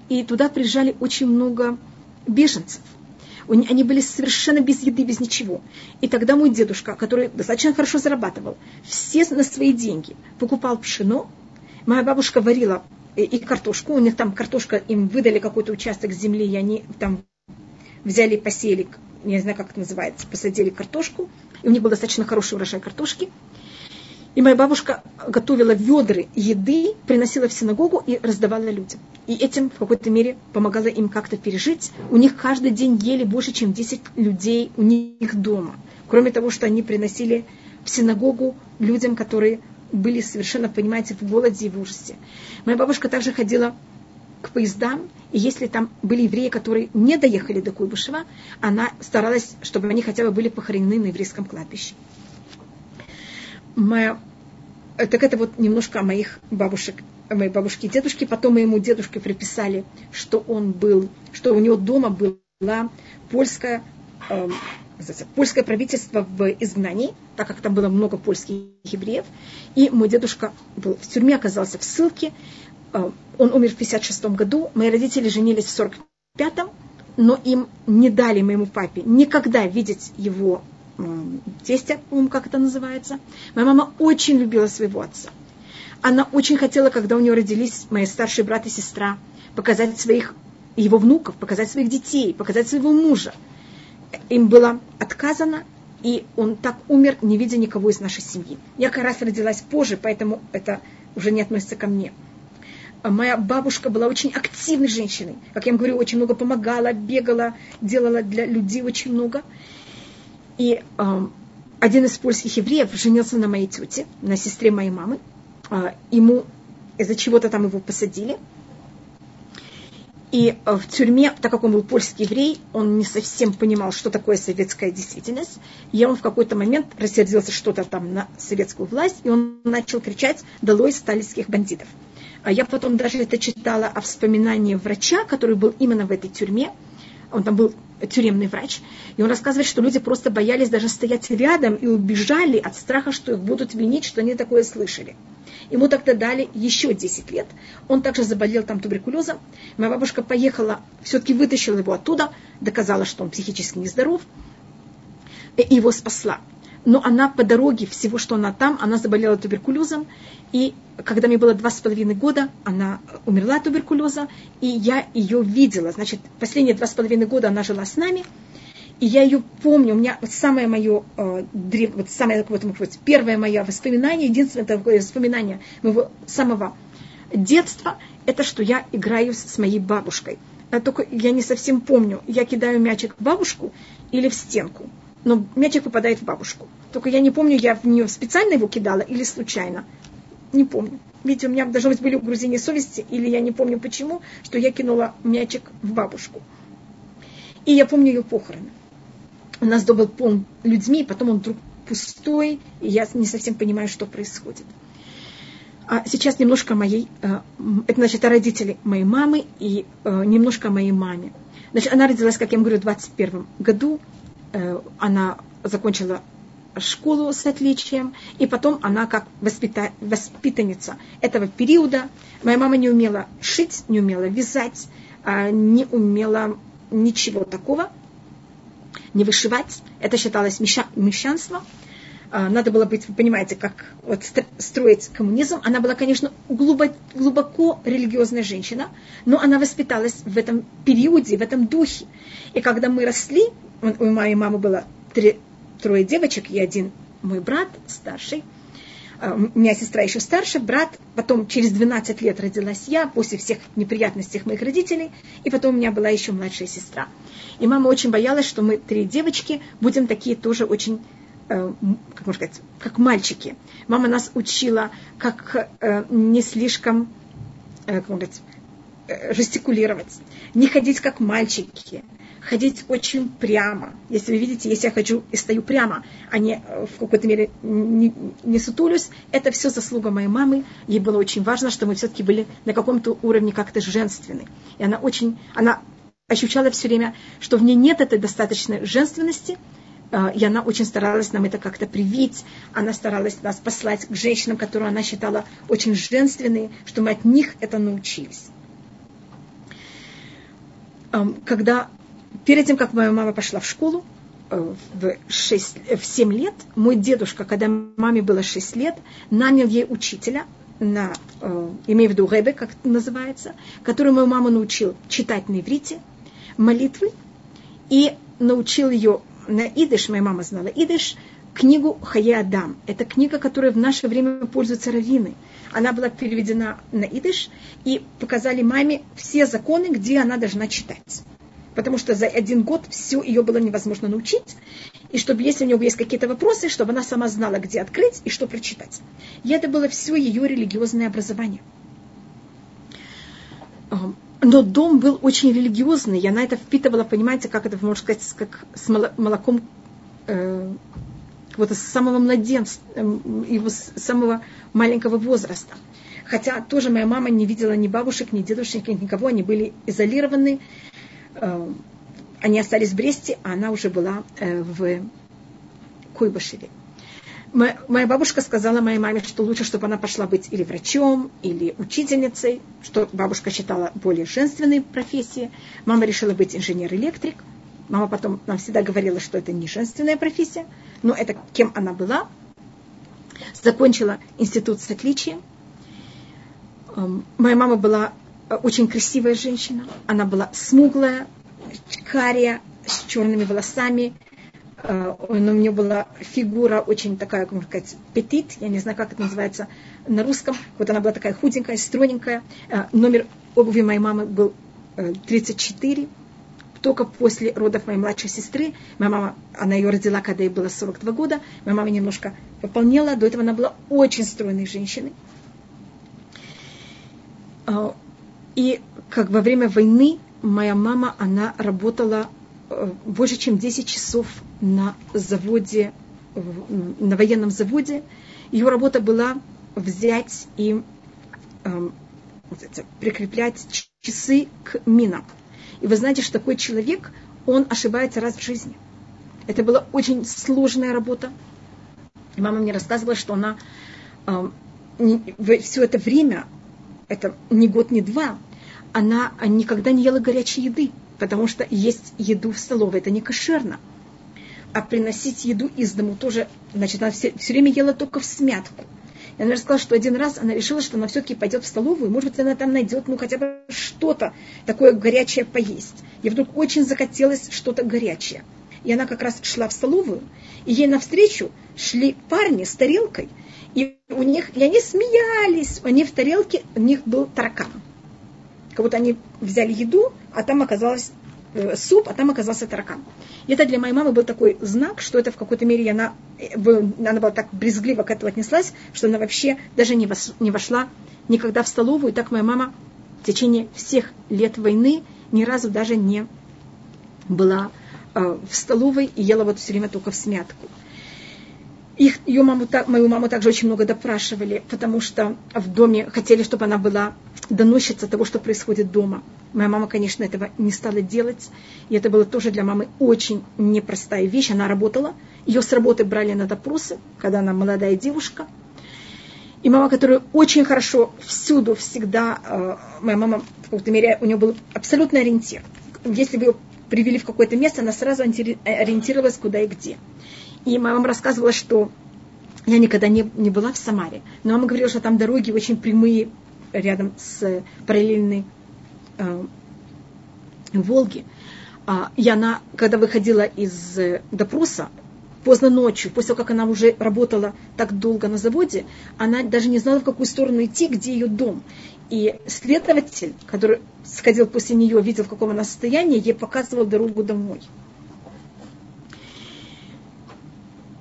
и туда приезжали очень много беженцев. Они были совершенно без еды, без ничего. И тогда мой дедушка, который достаточно хорошо зарабатывал, все на свои деньги покупал пшено. Моя бабушка варила и картошку. У них там картошка, им выдали какой-то участок земли, и они там взяли, посеяли, я не знаю, как это называется, посадили картошку. И у них был достаточно хороший урожай картошки. И моя бабушка готовила ведры еды, приносила в синагогу и раздавала людям. И этим в какой-то мере помогала им как-то пережить. У них каждый день ели больше, чем 10 людей у них дома. Кроме того, что они приносили в синагогу людям, которые были совершенно, понимаете, в голоде и в ужасе. Моя бабушка также ходила к поездам, и если там были евреи, которые не доехали до Куйбышева, она старалась, чтобы они хотя бы были похоронены на еврейском кладбище моя, э, так это вот немножко о моих бабушек, о моей бабушке и дедушке. Потом моему дедушке приписали, что он был, что у него дома была польская, э, польское правительство в изгнании, так как там было много польских евреев. И мой дедушка был в тюрьме, оказался в ссылке. Э, он умер в 56 году. Мои родители женились в 45-м, но им не дали моему папе никогда видеть его тестя, по-моему, как это называется. Моя мама очень любила своего отца. Она очень хотела, когда у нее родились мои старшие брат и сестра, показать своих его внуков, показать своих детей, показать своего мужа. Им было отказано, и он так умер, не видя никого из нашей семьи. Я как раз родилась позже, поэтому это уже не относится ко мне. Моя бабушка была очень активной женщиной. Как я вам говорю, очень много помогала, бегала, делала для людей очень много. И э, один из польских евреев женился на моей тете, на сестре моей мамы. Э, ему из-за чего-то там его посадили. И э, в тюрьме, так как он был польский еврей, он не совсем понимал, что такое советская действительность. И он в какой-то момент рассердился что-то там на советскую власть, и он начал кричать «Долой сталинских бандитов!». А я потом даже это читала о вспоминании врача, который был именно в этой тюрьме. Он там был тюремный врач, и он рассказывает, что люди просто боялись даже стоять рядом и убежали от страха, что их будут винить, что они такое слышали. Ему тогда дали еще 10 лет. Он также заболел там туберкулезом. Моя бабушка поехала, все-таки вытащила его оттуда, доказала, что он психически нездоров, и его спасла но она по дороге всего, что она там, она заболела туберкулезом, и когда мне было два с половиной года, она умерла от туберкулеза, и я ее видела. Значит, последние два с половиной года она жила с нами, И я ее помню, у меня вот самое мое, э, древ, вот самое вот, вот, первое мое воспоминание, единственное такое воспоминание моего самого детства, это что я играю с моей бабушкой. А только я не совсем помню, я кидаю мячик в бабушку или в стенку. Но мячик попадает в бабушку. Только я не помню, я в нее специально его кидала или случайно. Не помню. Видите, у меня, должно быть, были угрызения совести, или я не помню почему, что я кинула мячик в бабушку. И я помню ее похороны. У нас дом был полон людьми, потом он вдруг пустой, и я не совсем понимаю, что происходит. А сейчас немножко моей, э, это значит о родителях моей мамы и э, немножко моей маме. Значит, она родилась, как я вам говорю, в 21 году. Э, она закончила школу с отличием, и потом она как воспита, воспитанница этого периода. Моя мама не умела шить, не умела вязать, а не умела ничего такого, не вышивать. Это считалось мещанством. А, надо было быть, вы понимаете, как вот строить коммунизм. Она была, конечно, глубоко, глубоко религиозная женщина, но она воспиталась в этом периоде, в этом духе. И когда мы росли, у моей мамы было три, трое девочек и один мой брат старший. А, у меня сестра еще старше, брат. Потом через 12 лет родилась я, после всех неприятностей моих родителей. И потом у меня была еще младшая сестра. И мама очень боялась, что мы три девочки будем такие тоже очень как можно сказать, как мальчики. Мама нас учила, как э, не слишком, э, как можно сказать, жестикулировать, не ходить как мальчики, ходить очень прямо. Если вы видите, если я хочу и стою прямо, а не э, в какой-то мере не, не сутулюсь, это все заслуга моей мамы. Ей было очень важно, что мы все-таки были на каком-то уровне как-то женственны. И она очень, она ощущала все время, что в ней нет этой достаточной женственности, э, и она очень старалась нам это как-то привить. Она старалась нас послать к женщинам, которые она считала очень женственные, что мы от них это научились. Когда перед тем, как моя мама пошла в школу, э, в, 6, э, в 7 лет, мой дедушка, когда маме было 6 лет, нанял ей учителя, на, э, имею в виду Ребе, как это называется, который мою маму научил читать на иврите, молитвы, и научил ее на идыш, моя мама знала идыш, книгу Хае Адам. Это книга, которая в наше время пользуется раввины. Она была переведена на идыш, и показали маме все законы, где она должна читать потому что за один год все ее было невозможно научить, и чтобы, если у нее есть какие-то вопросы, чтобы она сама знала, где открыть и что прочитать. И это было все ее религиозное образование. Но дом был очень религиозный, и она это впитывала, понимаете, как это, можно сказать, как с молоком э, вот с самого младенца, э, его с самого маленького возраста. Хотя тоже моя мама не видела ни бабушек, ни дедушек, никого, они были изолированы, Э, они остались в Бресте, а она уже была э, в Куйбышеве. Моя бабушка сказала моей маме, что лучше, чтобы она пошла быть или врачом, или учительницей, что бабушка считала более женственной профессией. Мама решила быть инженер-электрик. Мама потом нам всегда говорила, что это не женственная профессия, но это кем она была. Закончила институт с отличием. Эм, моя мама была очень красивая женщина. Она была смуглая, кария, с черными волосами. Э, но у нее была фигура очень такая, как можно сказать, петит, я не знаю, как это называется на русском. Вот она была такая худенькая, стройненькая. Э, номер обуви моей мамы был 34. Э, Только после родов моей младшей сестры, моя мама, она ее родила, когда ей было 42 года, моя мама немножко пополнела, до этого она была очень стройной женщиной. И как во время войны моя мама, она работала больше, чем 10 часов на заводе, на военном заводе. Ее работа была взять и э, прикреплять часы к минам. И вы знаете, что такой человек, он ошибается раз в жизни. Это была очень сложная работа. И мама мне рассказывала, что она э, все это время это не год, не два, она никогда не ела горячей еды, потому что есть еду в столовой, это не кошерно. А приносить еду из дому тоже, значит, она все, все время ела только в смятку. И она рассказала, что один раз она решила, что она все-таки пойдет в столовую, может быть, она там найдет, ну, хотя бы что-то такое горячее поесть. Ей вдруг очень захотелось что-то горячее. и она как раз шла в столовую, и ей навстречу шли парни с тарелкой, и у них, и они смеялись, они в тарелке, у них был таракан. Как будто они взяли еду, а там оказалось э, суп, а там оказался таракан. И это для моей мамы был такой знак, что это в какой-то мере она, э, она была так брезгливо к этому отнеслась, что она вообще даже не, вос, не вошла никогда в столовую. И так моя мама в течение всех лет войны ни разу даже не была э, в столовой и ела вот все время только в смятку. Их, ее маму, мою маму также очень много допрашивали, потому что в доме хотели, чтобы она была доносчица того, что происходит дома. Моя мама, конечно, этого не стала делать. И это было тоже для мамы очень непростая вещь. Она работала. Ее с работы брали на допросы, когда она молодая девушка. И мама, которая очень хорошо всюду, всегда, э, моя мама, какой-то мере, у нее был абсолютный ориентир. Если бы ее привели в какое-то место, она сразу ориентировалась куда и где. И мама рассказывала, что я никогда не, не была в Самаре, но мама говорила, что там дороги очень прямые рядом с параллельной э, Волги. А, и она, когда выходила из э, допроса, поздно ночью, после того, как она уже работала так долго на заводе, она даже не знала, в какую сторону идти, где ее дом. И следователь, который сходил после нее, видел, в каком она состоянии, ей показывал дорогу домой.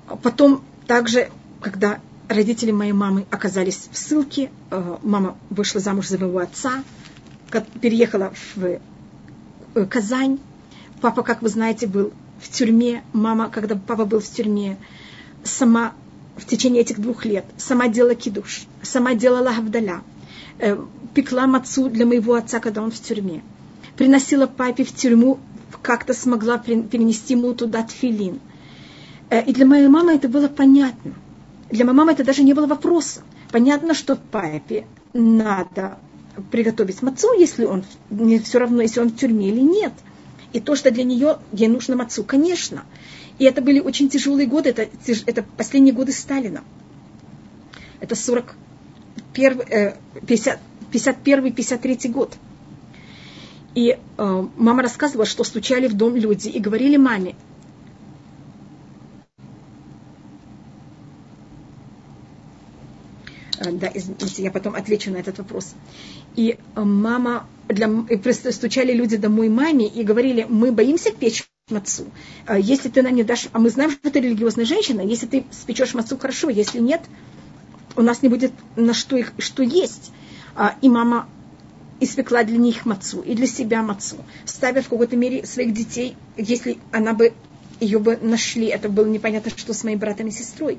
А потом также, когда родители моей мамы оказались в ссылке, э, мама вышла замуж за моего отца, переехала в э, Казань. Папа, как вы знаете, был в тюрьме. Мама, когда папа был в тюрьме, сама в течение этих двух лет сама делала кидуш, сама делала гавдаля, э, пекла мацу для моего отца, когда он в тюрьме. Приносила папе в тюрьму, как-то смогла перенести ему туда тфилин – Э, и для моей мамы это было понятно. Для моей мамы это даже не было вопроса. Понятно, что папе надо приготовить мацу, если он не все равно, если он в тюрьме или нет. И то, что для нее ей нужно мацу, конечно. И это были очень тяжелые годы, это, это последние годы Сталина. Это 41, 50, 51-53 год. И э, мама рассказывала, что стучали в дом люди и говорили маме, да, извините, я потом отвечу на этот вопрос. И э, мама, для, и стучали люди домой маме и говорили, мы боимся печь мацу. Э, если ты нам не дашь, а мы знаем, что ты религиозная женщина, если ты спечешь мацу, хорошо, если нет, у нас не будет на что их, что есть. И мама испекла для них мацу, и для себя мацу, ставя в какой-то мере своих детей, если она бы ее бы нашли, это было непонятно, что с моим братом и сестрой.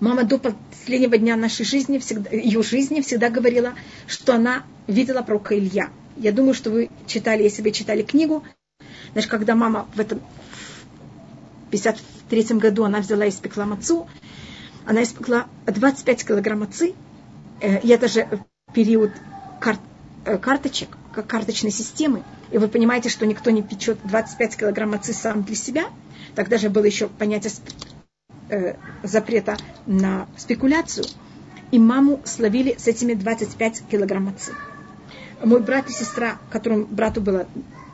Мама до последнего дня нашей жизни, всегда, ее жизни всегда говорила, что она видела пророка Илья. Я думаю, что вы читали, если вы читали книгу, значит, когда мама в этом в 53 году она взяла и испекла мацу, она испекла 25 килограмм мацы, э, и это же период кар, э, карточек, карточной системы, и вы понимаете, что никто не печет 25 килограмм мацы сам для себя, тогда же было еще понятие э, запрета на спекуляцию, и маму словили с этими 25 килограмм отцы. Мой брат и сестра, которому брату было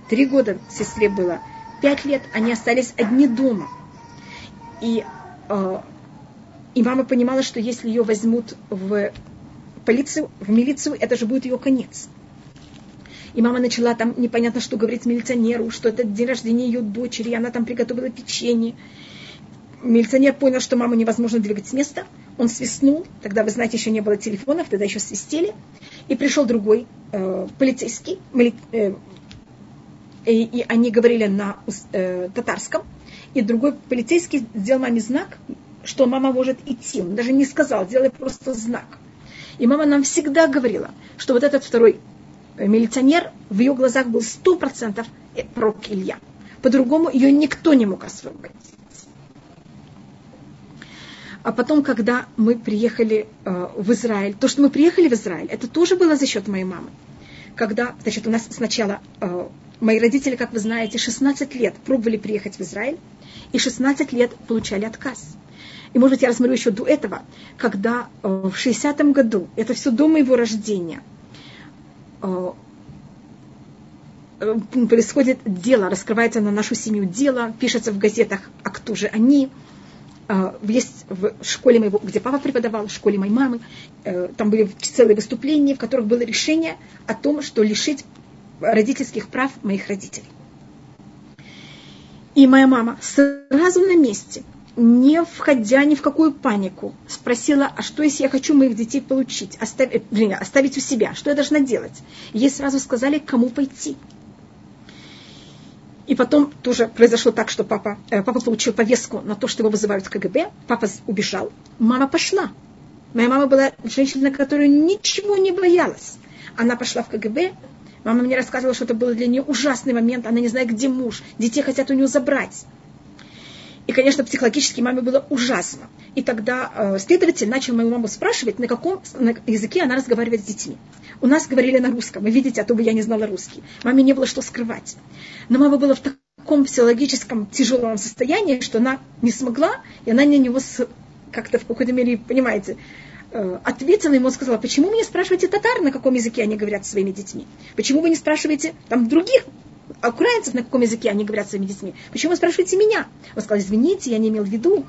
три года, сестре было пять лет, они остались одни дома. И, э, и мама понимала, что если ее возьмут в полицию, в милицию, это же будет ее конец. И мама начала там непонятно что говорить милиционеру, что это день рождения ее дочери, и она там приготовила печенье милиционер понял, что маму невозможно двигать с места. Он свистнул, тогда, вы знаете, еще не было телефонов, тогда еще свистели. И пришел другой э, полицейский, мили, э, и, и они говорили на э, татарском. И другой полицейский сделал маме знак, что мама может идти. Он даже не сказал, сделай просто знак. И мама нам всегда говорила, что вот этот второй э, милиционер, в ее глазах был сто процентов пророк Илья. По-другому ее никто не мог освободить. А потом, когда мы приехали э, в Израиль, то, что мы приехали в Израиль, это тоже было за счет моей мамы. Когда, значит, у нас сначала э, мои родители, как вы знаете, 16 лет пробовали приехать в Израиль, и 16 лет получали отказ. И, может быть, я рассмотрю еще до этого, когда э, в 60-м году, это все до моего рождения, происходит дело, раскрывается на нашу семью дело, пишется в газетах, а кто же они. Э, есть в школе моего, где папа преподавал, в школе моей мамы, э, там были целые выступления, в которых было решение о том, что лишить родительских прав моих родителей. И моя мама сразу на месте – не входя ни в какую панику, спросила, а что если я хочу моих детей получить, оставить, блин, оставить у себя, что я должна делать? ей сразу сказали, кому пойти. И потом тоже произошло так, что папа, э, папа получил повестку на то, что его вызывают в КГБ, папа убежал, мама пошла. Моя мама была женщина, которая ничего не боялась. Она пошла в КГБ, мама мне рассказывала, что это был для нее ужасный момент, она не знает, где муж, детей хотят у нее забрать. И, конечно, психологически маме было ужасно. И тогда э, следователь начал мою маму спрашивать, на каком языке она разговаривает с детьми. У нас говорили на русском. Вы видите, а то бы я не знала русский. Маме не было что скрывать. Но мама была в таком психологическом тяжелом состоянии, что она не смогла, и она на него как-то в какой-то мере, понимаете, э, ответила ему, сказала, почему вы не спрашиваете татар, на каком языке они говорят со своими детьми? Почему вы не спрашиваете там других а украинцев, на каком языке они говорят своими детьми. Почему вы спрашиваете меня? Он сказал, извините, я не имел в виду.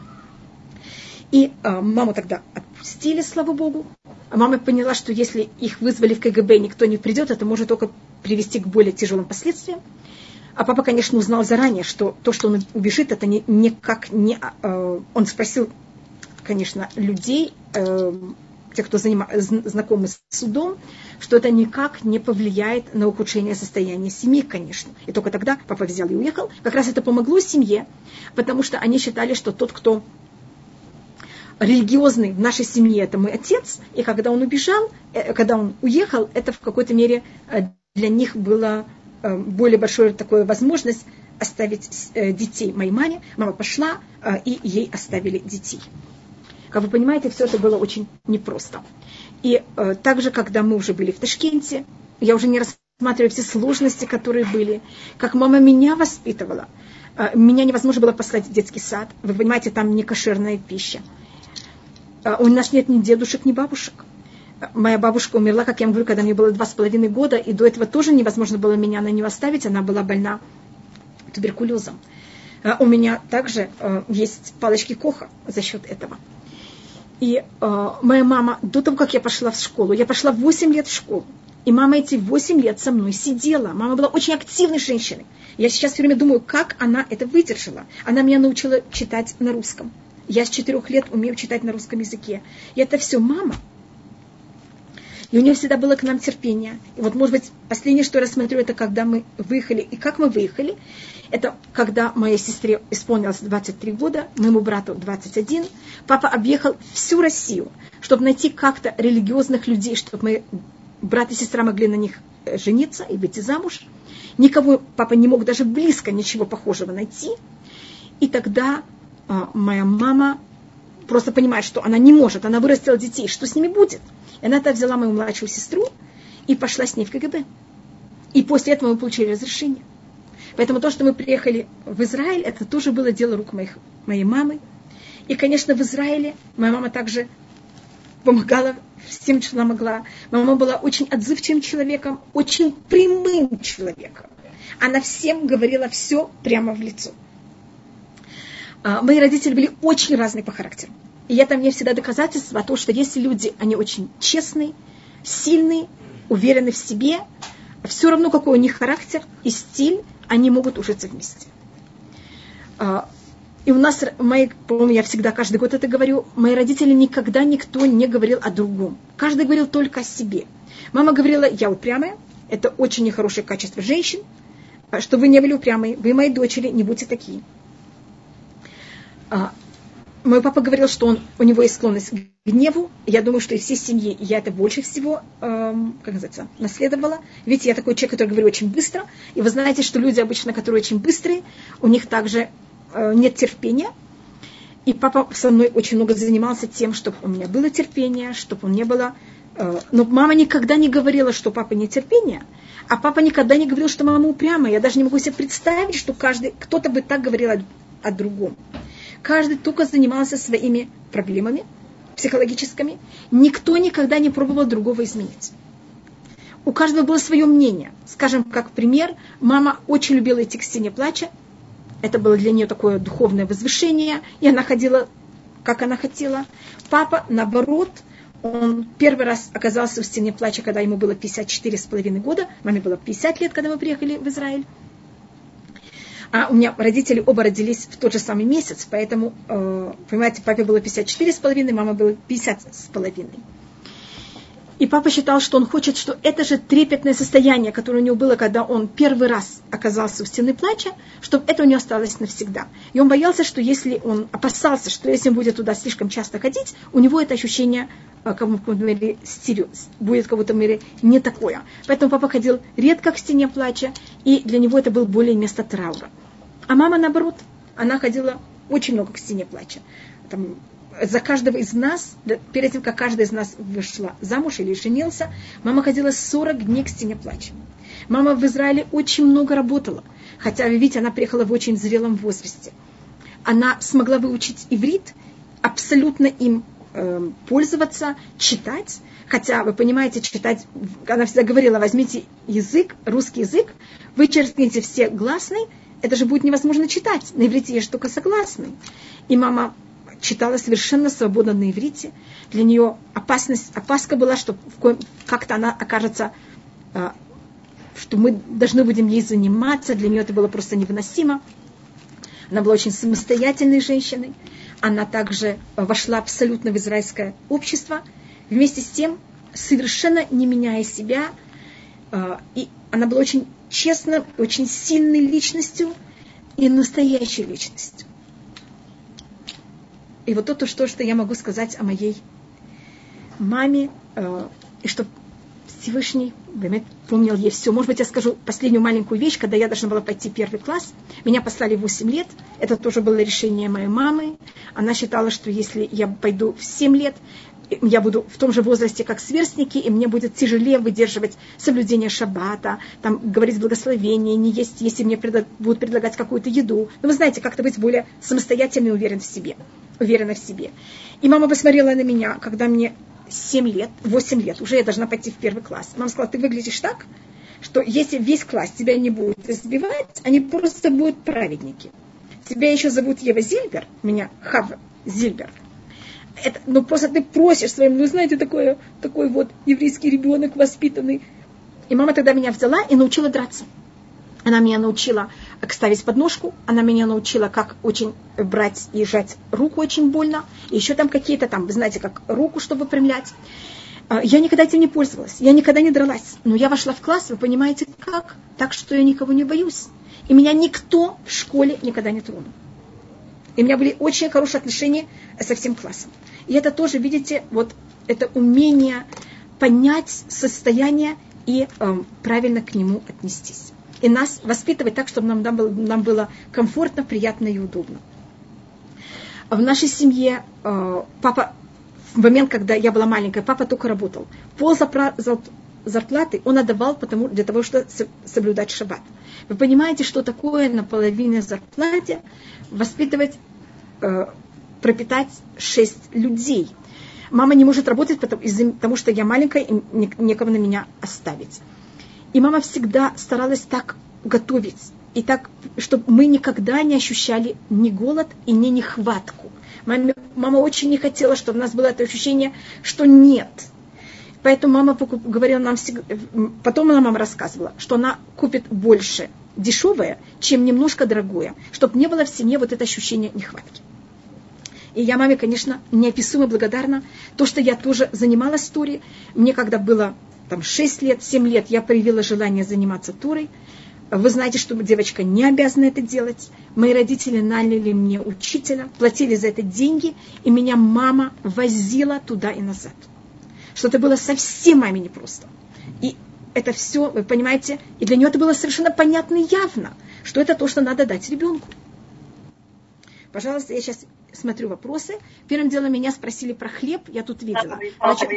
И а, маму тогда отпустили, слава богу. А мама поняла, что если их вызвали в КГБ, никто не придет, это может только привести к более тяжелым последствиям. А папа, конечно, узнал заранее, что то, что он убежит, это не, никак не... Э, он спросил, конечно, людей, э, те, кто занима, знакомы с судом, что это никак не повлияет на ухудшение состояния семьи, конечно. И только тогда папа взял и уехал. Как раз это помогло семье, потому что они считали, что тот, кто религиозный в нашей семье, это мой отец, и когда он убежал, э, когда он уехал, это в какой-то мере э, для них было э, более большая такая возможность оставить детей моей маме. Мама пошла, и ей оставили детей. Как вы понимаете, все это было очень непросто. И э, также, когда мы уже были в Ташкенте, я уже не рассматриваю все сложности, которые были, как мама меня воспитывала. Э, меня невозможно было послать в детский сад. Вы понимаете, там не кошерная пища. Э, у нас нет ни дедушек, ни бабушек. Моя бабушка умерла, как я вам говорю, когда мне было два с половиной года, и до этого тоже невозможно было меня на нее оставить, она была больна туберкулезом. Э, у меня также э, есть палочки Коха за счет этого. И э, моя мама, до того, как я пошла в школу, я пошла 8 лет в школу. И мама эти 8 лет со мной сидела. Мама была очень активной женщиной. Я сейчас все время думаю, как она это выдержала. Она меня научила читать на русском. Я с 4 лет умею читать на русском языке. И это все мама. И у нее всегда было к нам терпение. И вот, может быть, последнее, что я рассмотрю, это когда мы выехали. И как мы выехали. Это когда моей сестре исполнилось 23 года, моему брату 21. Папа объехал всю Россию, чтобы найти как-то религиозных людей, чтобы мои брат и сестра могли на них э, жениться и выйти замуж. Никого папа не мог даже близко ничего похожего найти. И тогда а, моя мама просто понимает, что она не может, она вырастила детей, что с ними будет. И она тогда взяла мою младшую сестру и пошла с ней в КГБ. И после этого мы получили разрешение. Поэтому то, что мы приехали в Израиль, это тоже было дело рук моих, моей мамы. И, конечно, в Израиле моя мама также помогала всем, что она могла. Моя мама была очень отзывчивым человеком, очень прямым человеком. Она всем говорила все прямо в лицо. А, мои родители были очень разные по характеру. И это мне всегда доказательство того, что если люди, они очень честные, сильные, уверены в себе, все равно какой у них характер и стиль, они могут ужиться вместе. А, и у нас, мои, по-моему, я всегда каждый год это говорю, мои родители никогда никто не говорил о другом. Каждый говорил только о себе. Мама говорила, я упрямая, это очень нехорошее качество женщин, а, что вы не были упрямые, вы мои дочери, не будьте такие. Мой папа говорил, что он, у него есть склонность к гневу. Я думаю, что из всей семьи я это больше всего, эм, как называется, наследовала. Ведь я такой человек, который говорю очень быстро. И вы знаете, что люди обычно, которые очень быстрые, у них также э, нет терпения. И папа со мной очень много занимался тем, чтобы у меня было терпение, чтобы он не было... Э, но мама никогда не говорила, что папа не терпение. А папа никогда не говорил, что мама упрямая. Я даже не могу себе представить, что каждый, кто-то бы так говорил о, о другом. Каждый только занимался своими проблемами психологическими. Никто никогда не пробовал другого изменить. у каждого было свое мнение. Скажем, как пример, мама очень любила идти к стене плача. Это было для нее такое духовное возвышение, и она ходила, как она хотела. Папа, наоборот, он первый раз оказался в стене плача, когда ему было 54 с половиной года. Маме было 50 лет, когда мы приехали в Израиль. А у меня родители оба родились в тот же самый месяц, поэтому, э, понимаете, папе было 54 с половиной, мама было 50 с половиной. И папа считал, что он хочет, что это же трепетное состояние, которое у него было, когда он первый раз оказался у стены плача, чтобы это у него осталось навсегда. И он боялся, что если он опасался, что если он будет туда слишком часто ходить, у него это ощущение в каком-то мере стерео, будет в каком-то мере не такое. Поэтому папа ходил редко к стене плача, и для него это было более место траура. А мама, наоборот, она ходила очень много к стене плача. Там, за каждого из нас, перед тем, как каждый из нас вышла замуж или женился, мама ходила 40 дней к стене плача. Мама в Израиле очень много работала, хотя, видите, она приехала в очень зрелом возрасте. Она смогла выучить иврит, абсолютно им э, пользоваться, читать, хотя, вы понимаете, читать, она всегда говорила, возьмите язык, русский язык, вычеркните все гласные, это же будет невозможно читать. На иврите есть только согласный. И мама читала совершенно свободно на иврите. Для нее опасность, опаска была, что как-то она окажется, а, что мы должны будем ей заниматься. Для нее это было просто невыносимо. Она была очень самостоятельной женщиной. Она также вошла абсолютно в израильское общество. Вместе с тем, совершенно не меняя себя. А, и она была очень честно, очень сильной личностью и настоящей личностью. И вот это то, что я могу сказать о моей маме, э, и что Всевышний помнил ей все. Может быть, я скажу последнюю маленькую вещь, когда я должна была пойти в первый класс. Меня послали в 8 лет. Это тоже было решение моей мамы. Она считала, что если я пойду в 7 лет, я буду в том же возрасте, как сверстники, и мне будет тяжелее выдерживать соблюдение шаббата, там, говорить благословение, не есть, если мне предлаг, будут предлагать какую-то еду. Но вы знаете, как-то быть более самостоятельной уверен в себе, уверена в себе. И мама посмотрела на меня, когда мне 7 лет, 8 лет, уже я должна пойти в первый класс. Мама сказала, ты выглядишь так, что если весь класс тебя не будет избивать, они просто будут праведники. Тебя еще зовут Ева Зильбер, меня Хав Зильбер – это, ну просто ты просишь своим, вы знаете, такой, такой вот еврейский ребенок воспитанный. И мама тогда меня взяла и научила драться. Она меня научила как ставить подножку, она меня научила, как очень брать и сжать руку очень больно. И еще там какие-то там, вы знаете, как руку, чтобы выпрямлять. А, я никогда этим не пользовалась, я никогда не дралась. Но я вошла в класс, вы понимаете, как? Так что я никого не боюсь. И меня никто в школе никогда не тронул. И у меня были очень хорошие отношения со всем классом. И это тоже, видите, вот это умение понять состояние и э, правильно к нему отнестись. И нас воспитывать так, чтобы нам, нам, было, нам было комфортно, приятно и удобно. В нашей семье э, папа, в момент, когда я была маленькая, папа только работал. Пол зарплаты он отдавал потому, для того, чтобы соблюдать шаббат. Вы понимаете, что такое на половине зарплаты воспитывать э, пропитать шесть людей. Мама не может работать, потому, потому что я маленькая, и некого на меня оставить. И мама всегда старалась так готовить, и так, чтобы мы никогда не ощущали ни голод и ни нехватку. Мама, мама очень не хотела, чтобы у нас было это ощущение, что нет. Поэтому мама говорила нам всегда, потом она нам рассказывала, что она купит больше дешевое, чем немножко дорогое, чтобы не было в семье вот это ощущение нехватки. И я маме, конечно, неописуемо благодарна. То, что я тоже занималась Турой. Мне когда было там 6 лет, 7 лет, я проявила желание заниматься Турой. Вы знаете, что девочка не обязана это делать. Мои родители наняли мне учителя, платили за это деньги, и меня мама возила туда и назад. Что это было совсем маме непросто. И это все, вы понимаете, и для нее это было совершенно понятно и явно, что это то, что надо дать ребенку. Пожалуйста, я сейчас смотрю вопросы. Первым делом меня спросили про хлеб, я тут видела. Значит,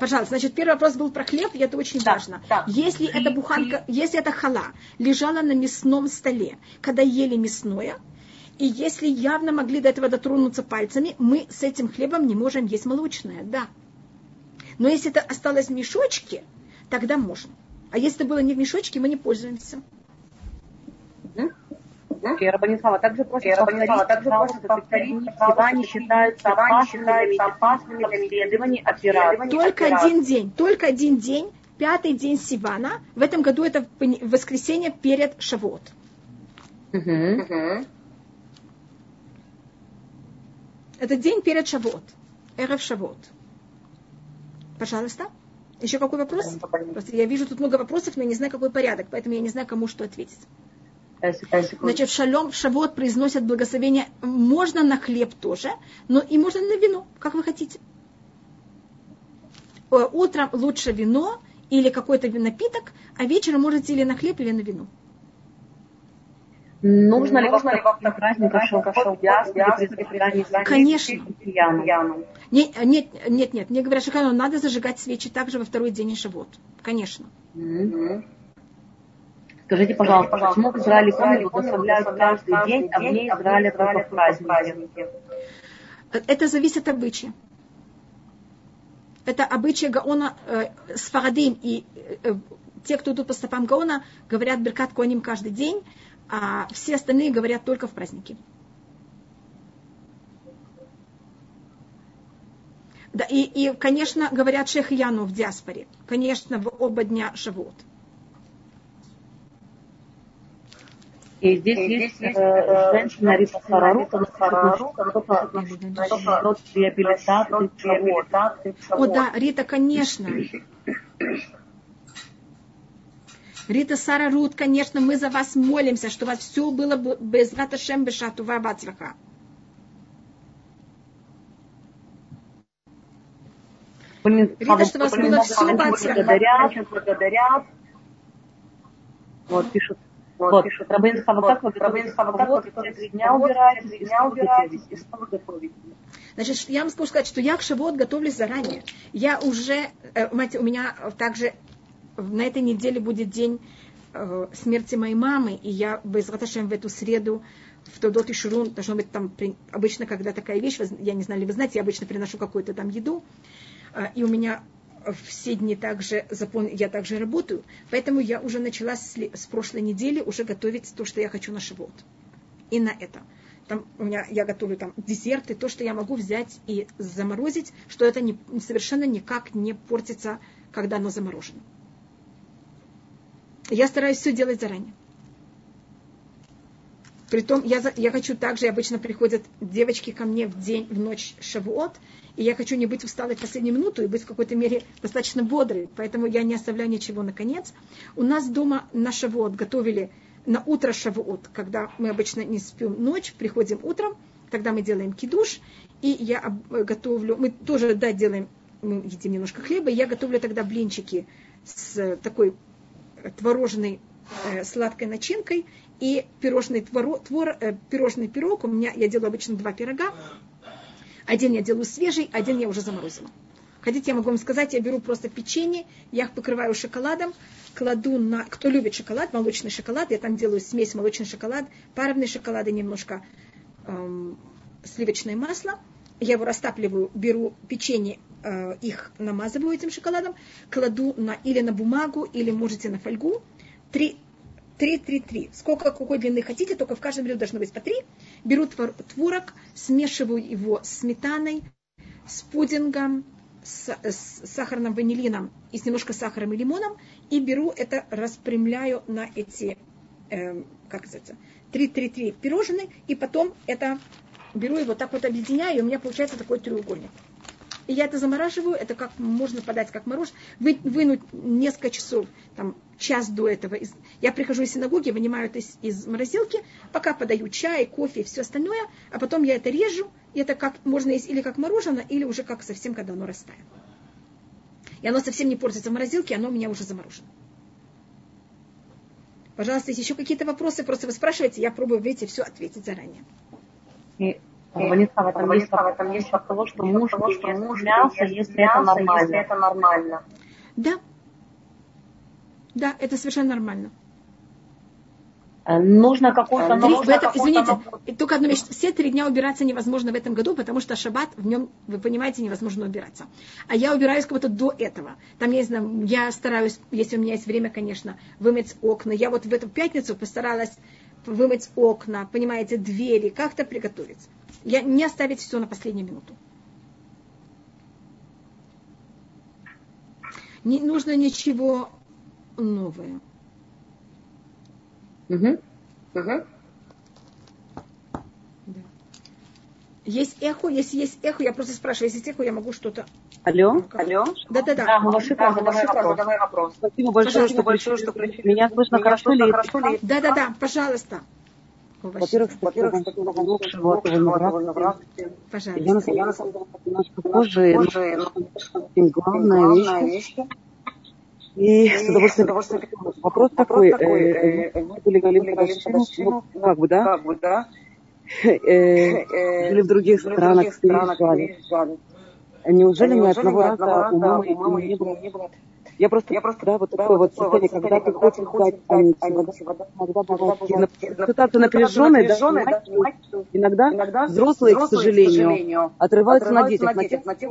Пожалуйста, значит, первый вопрос был про хлеб, и это очень да, важно. Да. Если эта буханка, если эта хала лежала на мясном столе, когда ели мясное, и если явно могли до этого дотронуться пальцами, мы с этим хлебом не можем есть молочное, да. Но если это осталось в мешочке, тогда можно. А если это было не в мешочке, мы не пользуемся. И Рабанислава также просит повторить, также просит повторить, сова не считаются опасными, опасными для исследований операций. Только один день, только один день, пятый день Сивана. В этом году это воскресенье перед Шавот. Угу. Это день перед Шавот. Эрев Шавот. Пожалуйста. Еще какой вопрос? Просто я вижу тут много вопросов, но я не знаю, какой порядок, поэтому я не знаю, кому что ответить. Значит, в шалом, в шавот произносят благословение. Можно на хлеб тоже, но и можно на вино, как вы хотите. Э, утром лучше вино или какой-то напиток, а вечером можете или на хлеб, или на вино. Нужно ли Нужно во время праздника шелкошел Конечно. Нет, нет, нет, нет. Мне говорят, что надо зажигать свечи также во второй день Шавот. Конечно. Mm-hmm. Скажите, пожалуйста, пожалуйста почему в Израиле помню, благословляют каждый день, а вне Израиля только в праздники? Это зависит от обычая. Это обычай Гаона э, с Фарадим и э, те, кто идут по стопам Гаона, говорят Беркат Коним каждый день, а все остальные говорят только в праздники. Да, и, и, конечно, говорят Шех Яну в диаспоре. Конечно, в оба дня Шавуот. И здесь и есть э, э, женщина Рита Сарару, О, да, Рита, конечно. Рита Сара Рут, конечно, мы за вас молимся, что у вас все было без Раташем Бешатува Бацлаха. Рита, что у вас было все Бацлаха. Благодарят. Вот, пишут вот, вот пишут, Рабин Хавакак, вот, Рабин Хавакак, вот, три дня убирать, три дня убирать, и снова готовить. Значит, я вам скажу сказать, что я к Шавот готовлюсь заранее. Я уже, э, у меня также на этой неделе будет день э, смерти моей мамы, и я без в эту среду в Тодот и Шурун, должно быть там, обычно, когда такая вещь, я не знаю, ли вы знаете, я обычно приношу какую-то там еду, э, и у меня все дни также запон... я также работаю, поэтому я уже начала с, с прошлой недели уже готовить то, что я хочу на шивот. И на это. Там у меня я готовлю там десерты, то, что я могу взять и заморозить, что это не, совершенно никак не портится, когда оно заморожено. Я стараюсь все делать заранее. Притом я, я хочу также, обычно приходят девочки ко мне в день, в ночь Шавуот, и я хочу не быть усталой в последнюю минуту и быть в какой-то мере достаточно бодрой, поэтому я не оставляю ничего на конец. У нас дома на Шавуот готовили на утро Шавуот, когда мы обычно не спим ночь, приходим утром, тогда мы делаем кидуш, и я готовлю, мы тоже, да, делаем, мы едим немножко хлеба, и я готовлю тогда блинчики с такой творожной э, сладкой начинкой и пирожный, твор, твор, э, пирожный пирог. У меня, я делаю обычно два пирога, один я делаю свежий, один я уже заморозила. Хотите, я могу вам сказать, я беру просто печенье, я их покрываю шоколадом, кладу на... Кто любит шоколад, молочный шоколад, я там делаю смесь молочный шоколад, паровный шоколад и немножко эм, сливочное масло. Я его растапливаю, беру печенье, э, их намазываю этим шоколадом, кладу на, или на бумагу, или можете на фольгу. Три, три, три, три. Сколько, какой длины хотите, только в каждом ряду должно быть по три. Беру твор, творог, смешиваю его с сметаной, с пудингом, с, с сахарным ванилином и с немножко сахаром и лимоном. И беру это, распрямляю на эти, э, как называется, три-три-три пирожные. И потом это беру его так вот объединяю, и у меня получается такой треугольник. И я это замораживаю, это как можно подать как мороженое, вы, вынуть несколько часов, там, час до этого. Я прихожу из синагоги, вынимаю это из, из морозилки, пока подаю чай, кофе и все остальное, а потом я это режу, и это как можно есть или как мороженое, или уже как совсем, когда оно растает. И оно совсем не портится в морозилке, оно у меня уже заморожено. Пожалуйста, есть еще какие-то вопросы, просто вы спрашиваете, я пробую, видите, все ответить заранее. И Ванесса, в этом есть, в этом есть факт того, что муж, того, что муж мясо, если это нормально. Если это нормально. Да. Да, это совершенно нормально. Э, нужно какую-то... Три, в этом, извините, только одну вещь. Все три дня убираться невозможно в этом году, потому что шаббат, в нем, вы понимаете, невозможно убираться. А я убираюсь как будто до этого. Там, я, знаю, я стараюсь, если у меня есть время, конечно, вымыть окна. Я вот в эту пятницу постаралась вымыть окна, понимаете, двери, как-то приготовиться. Я не оставить все на последнюю минуту. Не нужно ничего новое. Угу. Угу. Да. Есть эхо, если есть эхо, я просто спрашиваю, если есть эхо, я могу что-то. Алло, алло. Да, да, да. Да, Мавашика, Мавашика, задавай вопрос. Спасибо большое, что большое, что меня слышно хорошо ли? Хорошо ли? Да, да, да, пожалуйста. Во-первых, Пожалуйста. Я на самом деле немножко позже, но главная вещь, и, с удовольствием, вопрос, такой, э, э, э, были ну, как бы, да? Как бы, да? [laughs] Жили в других странах, переезжали. Неужели ни одного раза у мамы не было? Я просто, я просто, да, вот такое вот состояние, когда ты хочешь дать иногда бывает ситуация напряженная, да, иногда взрослые, к сожалению, отрываются на детях, на тех,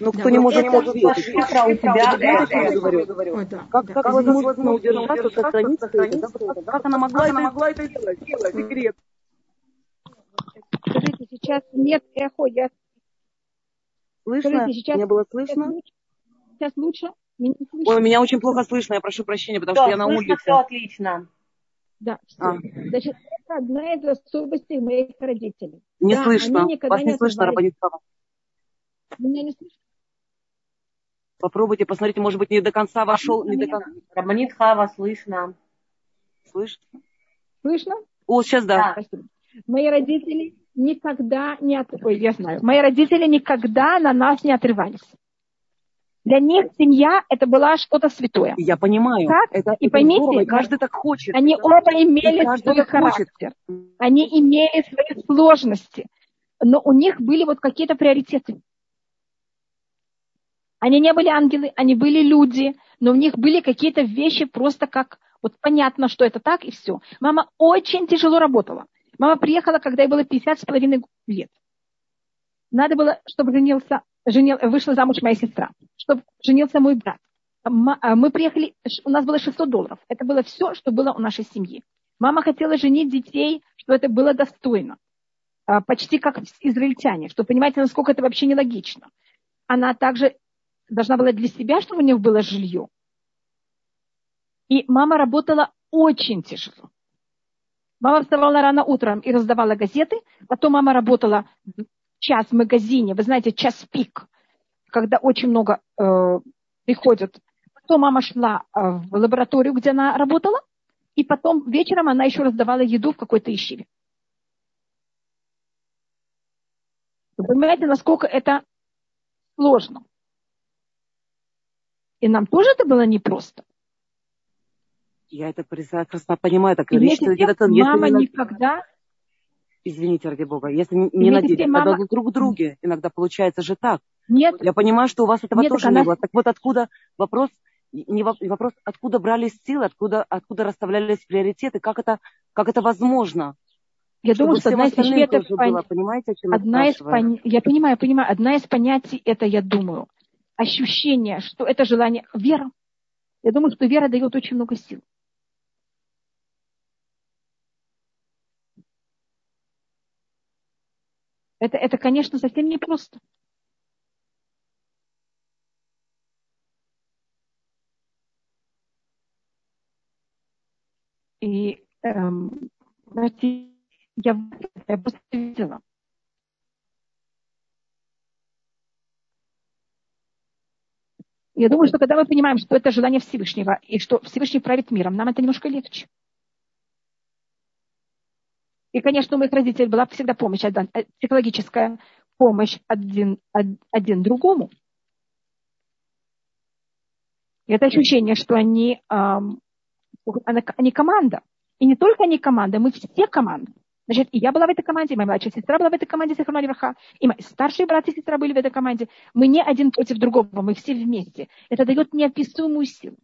ну, кто не может, не может. Шифра у тебя, я говорю. Как, как возможно удержаться, сохраниться, как она могла, она могла это делать? Секрет. Скажите, сейчас нет эхо, я... Слышно? Скажите, сейчас... Не было слышно? Сейчас лучше? Меня Ой, меня очень плохо слышно, я прошу прощения, потому да, что я на улице. все отлично. Да, все. А. Значит, это одна из особенностей моих родителей. Не да, слышно, вас не слышно, Рабанит Меня не слышно? Попробуйте, посмотрите, может быть, не до конца вошел. Не до конца. Рабанит Хава, слышно. Слышно? Слышно? О, сейчас да. да. Мои родители никогда не от... Ой, я знаю. Мои родители никогда на нас не отрывались. Для них семья это была что-то святое. Я понимаю. Так? Это, и это поймите, здорово, и каждый так хочет. Они оба имели свой характер. Хочет. Они имели свои сложности. Но у них были вот какие-то приоритеты. Они не были ангелы, они были люди, но у них были какие-то вещи просто как, вот понятно, что это так, и все. Мама очень тяжело работала. Мама приехала, когда ей было 50 с половиной лет. Надо было, чтобы женился, женил, вышла замуж моя сестра, чтобы женился мой брат. А мы приехали, у нас было 600 долларов. Это было все, что было у нашей семьи. Мама хотела женить детей, что это было достойно. А, почти как израильтяне, что понимаете, насколько это вообще нелогично. Она также должна была для себя, чтобы у них было жилье. И мама работала очень тяжело. Мама вставала рано утром и раздавала газеты. Потом мама работала час в магазине. Вы знаете, час пик, когда очень много э, приходят. Потом мама шла э, в лабораторию, где она работала. И потом вечером она еще раздавала еду в какой-то ищеве. Вы понимаете, насколько это сложно. И нам тоже это было непросто. Я это прекрасно понимаю. Так, и вместе если, это, мама никогда... Извините, ради бога, если не надеялись, мама... тогда друг друге иногда получается же так. Нет. Я понимаю, что у вас этого Нет, тоже она... не было. Так вот откуда вопрос, не вопрос, откуда брались силы, откуда, откуда расставлялись приоритеты, как это, как это возможно? Я думаю, что одна из это пон... понимаете, о чем одна из пон... я понимаю, понимаю, одна из понятий это я думаю ощущение, что это желание, вера. Я думаю, что вера дает очень много сил. Это, это конечно, совсем непросто. И эм, я, я просто видела, Я думаю, что когда мы понимаем, что это желание Всевышнего, и что Всевышний правит миром, нам это немножко легче. И, конечно, у моих родителей была всегда помощь, э, психологическая помощь один, один другому. И это ощущение, что они, они команда. И не только они команда, мы все команда. Значит, и я была в этой команде, и моя младшая сестра была в этой команде, Сахарна Леваха, и мои старшие братья и сестра были в этой команде. Мы не один против другого, мы все вместе. Это дает неописуемую силу.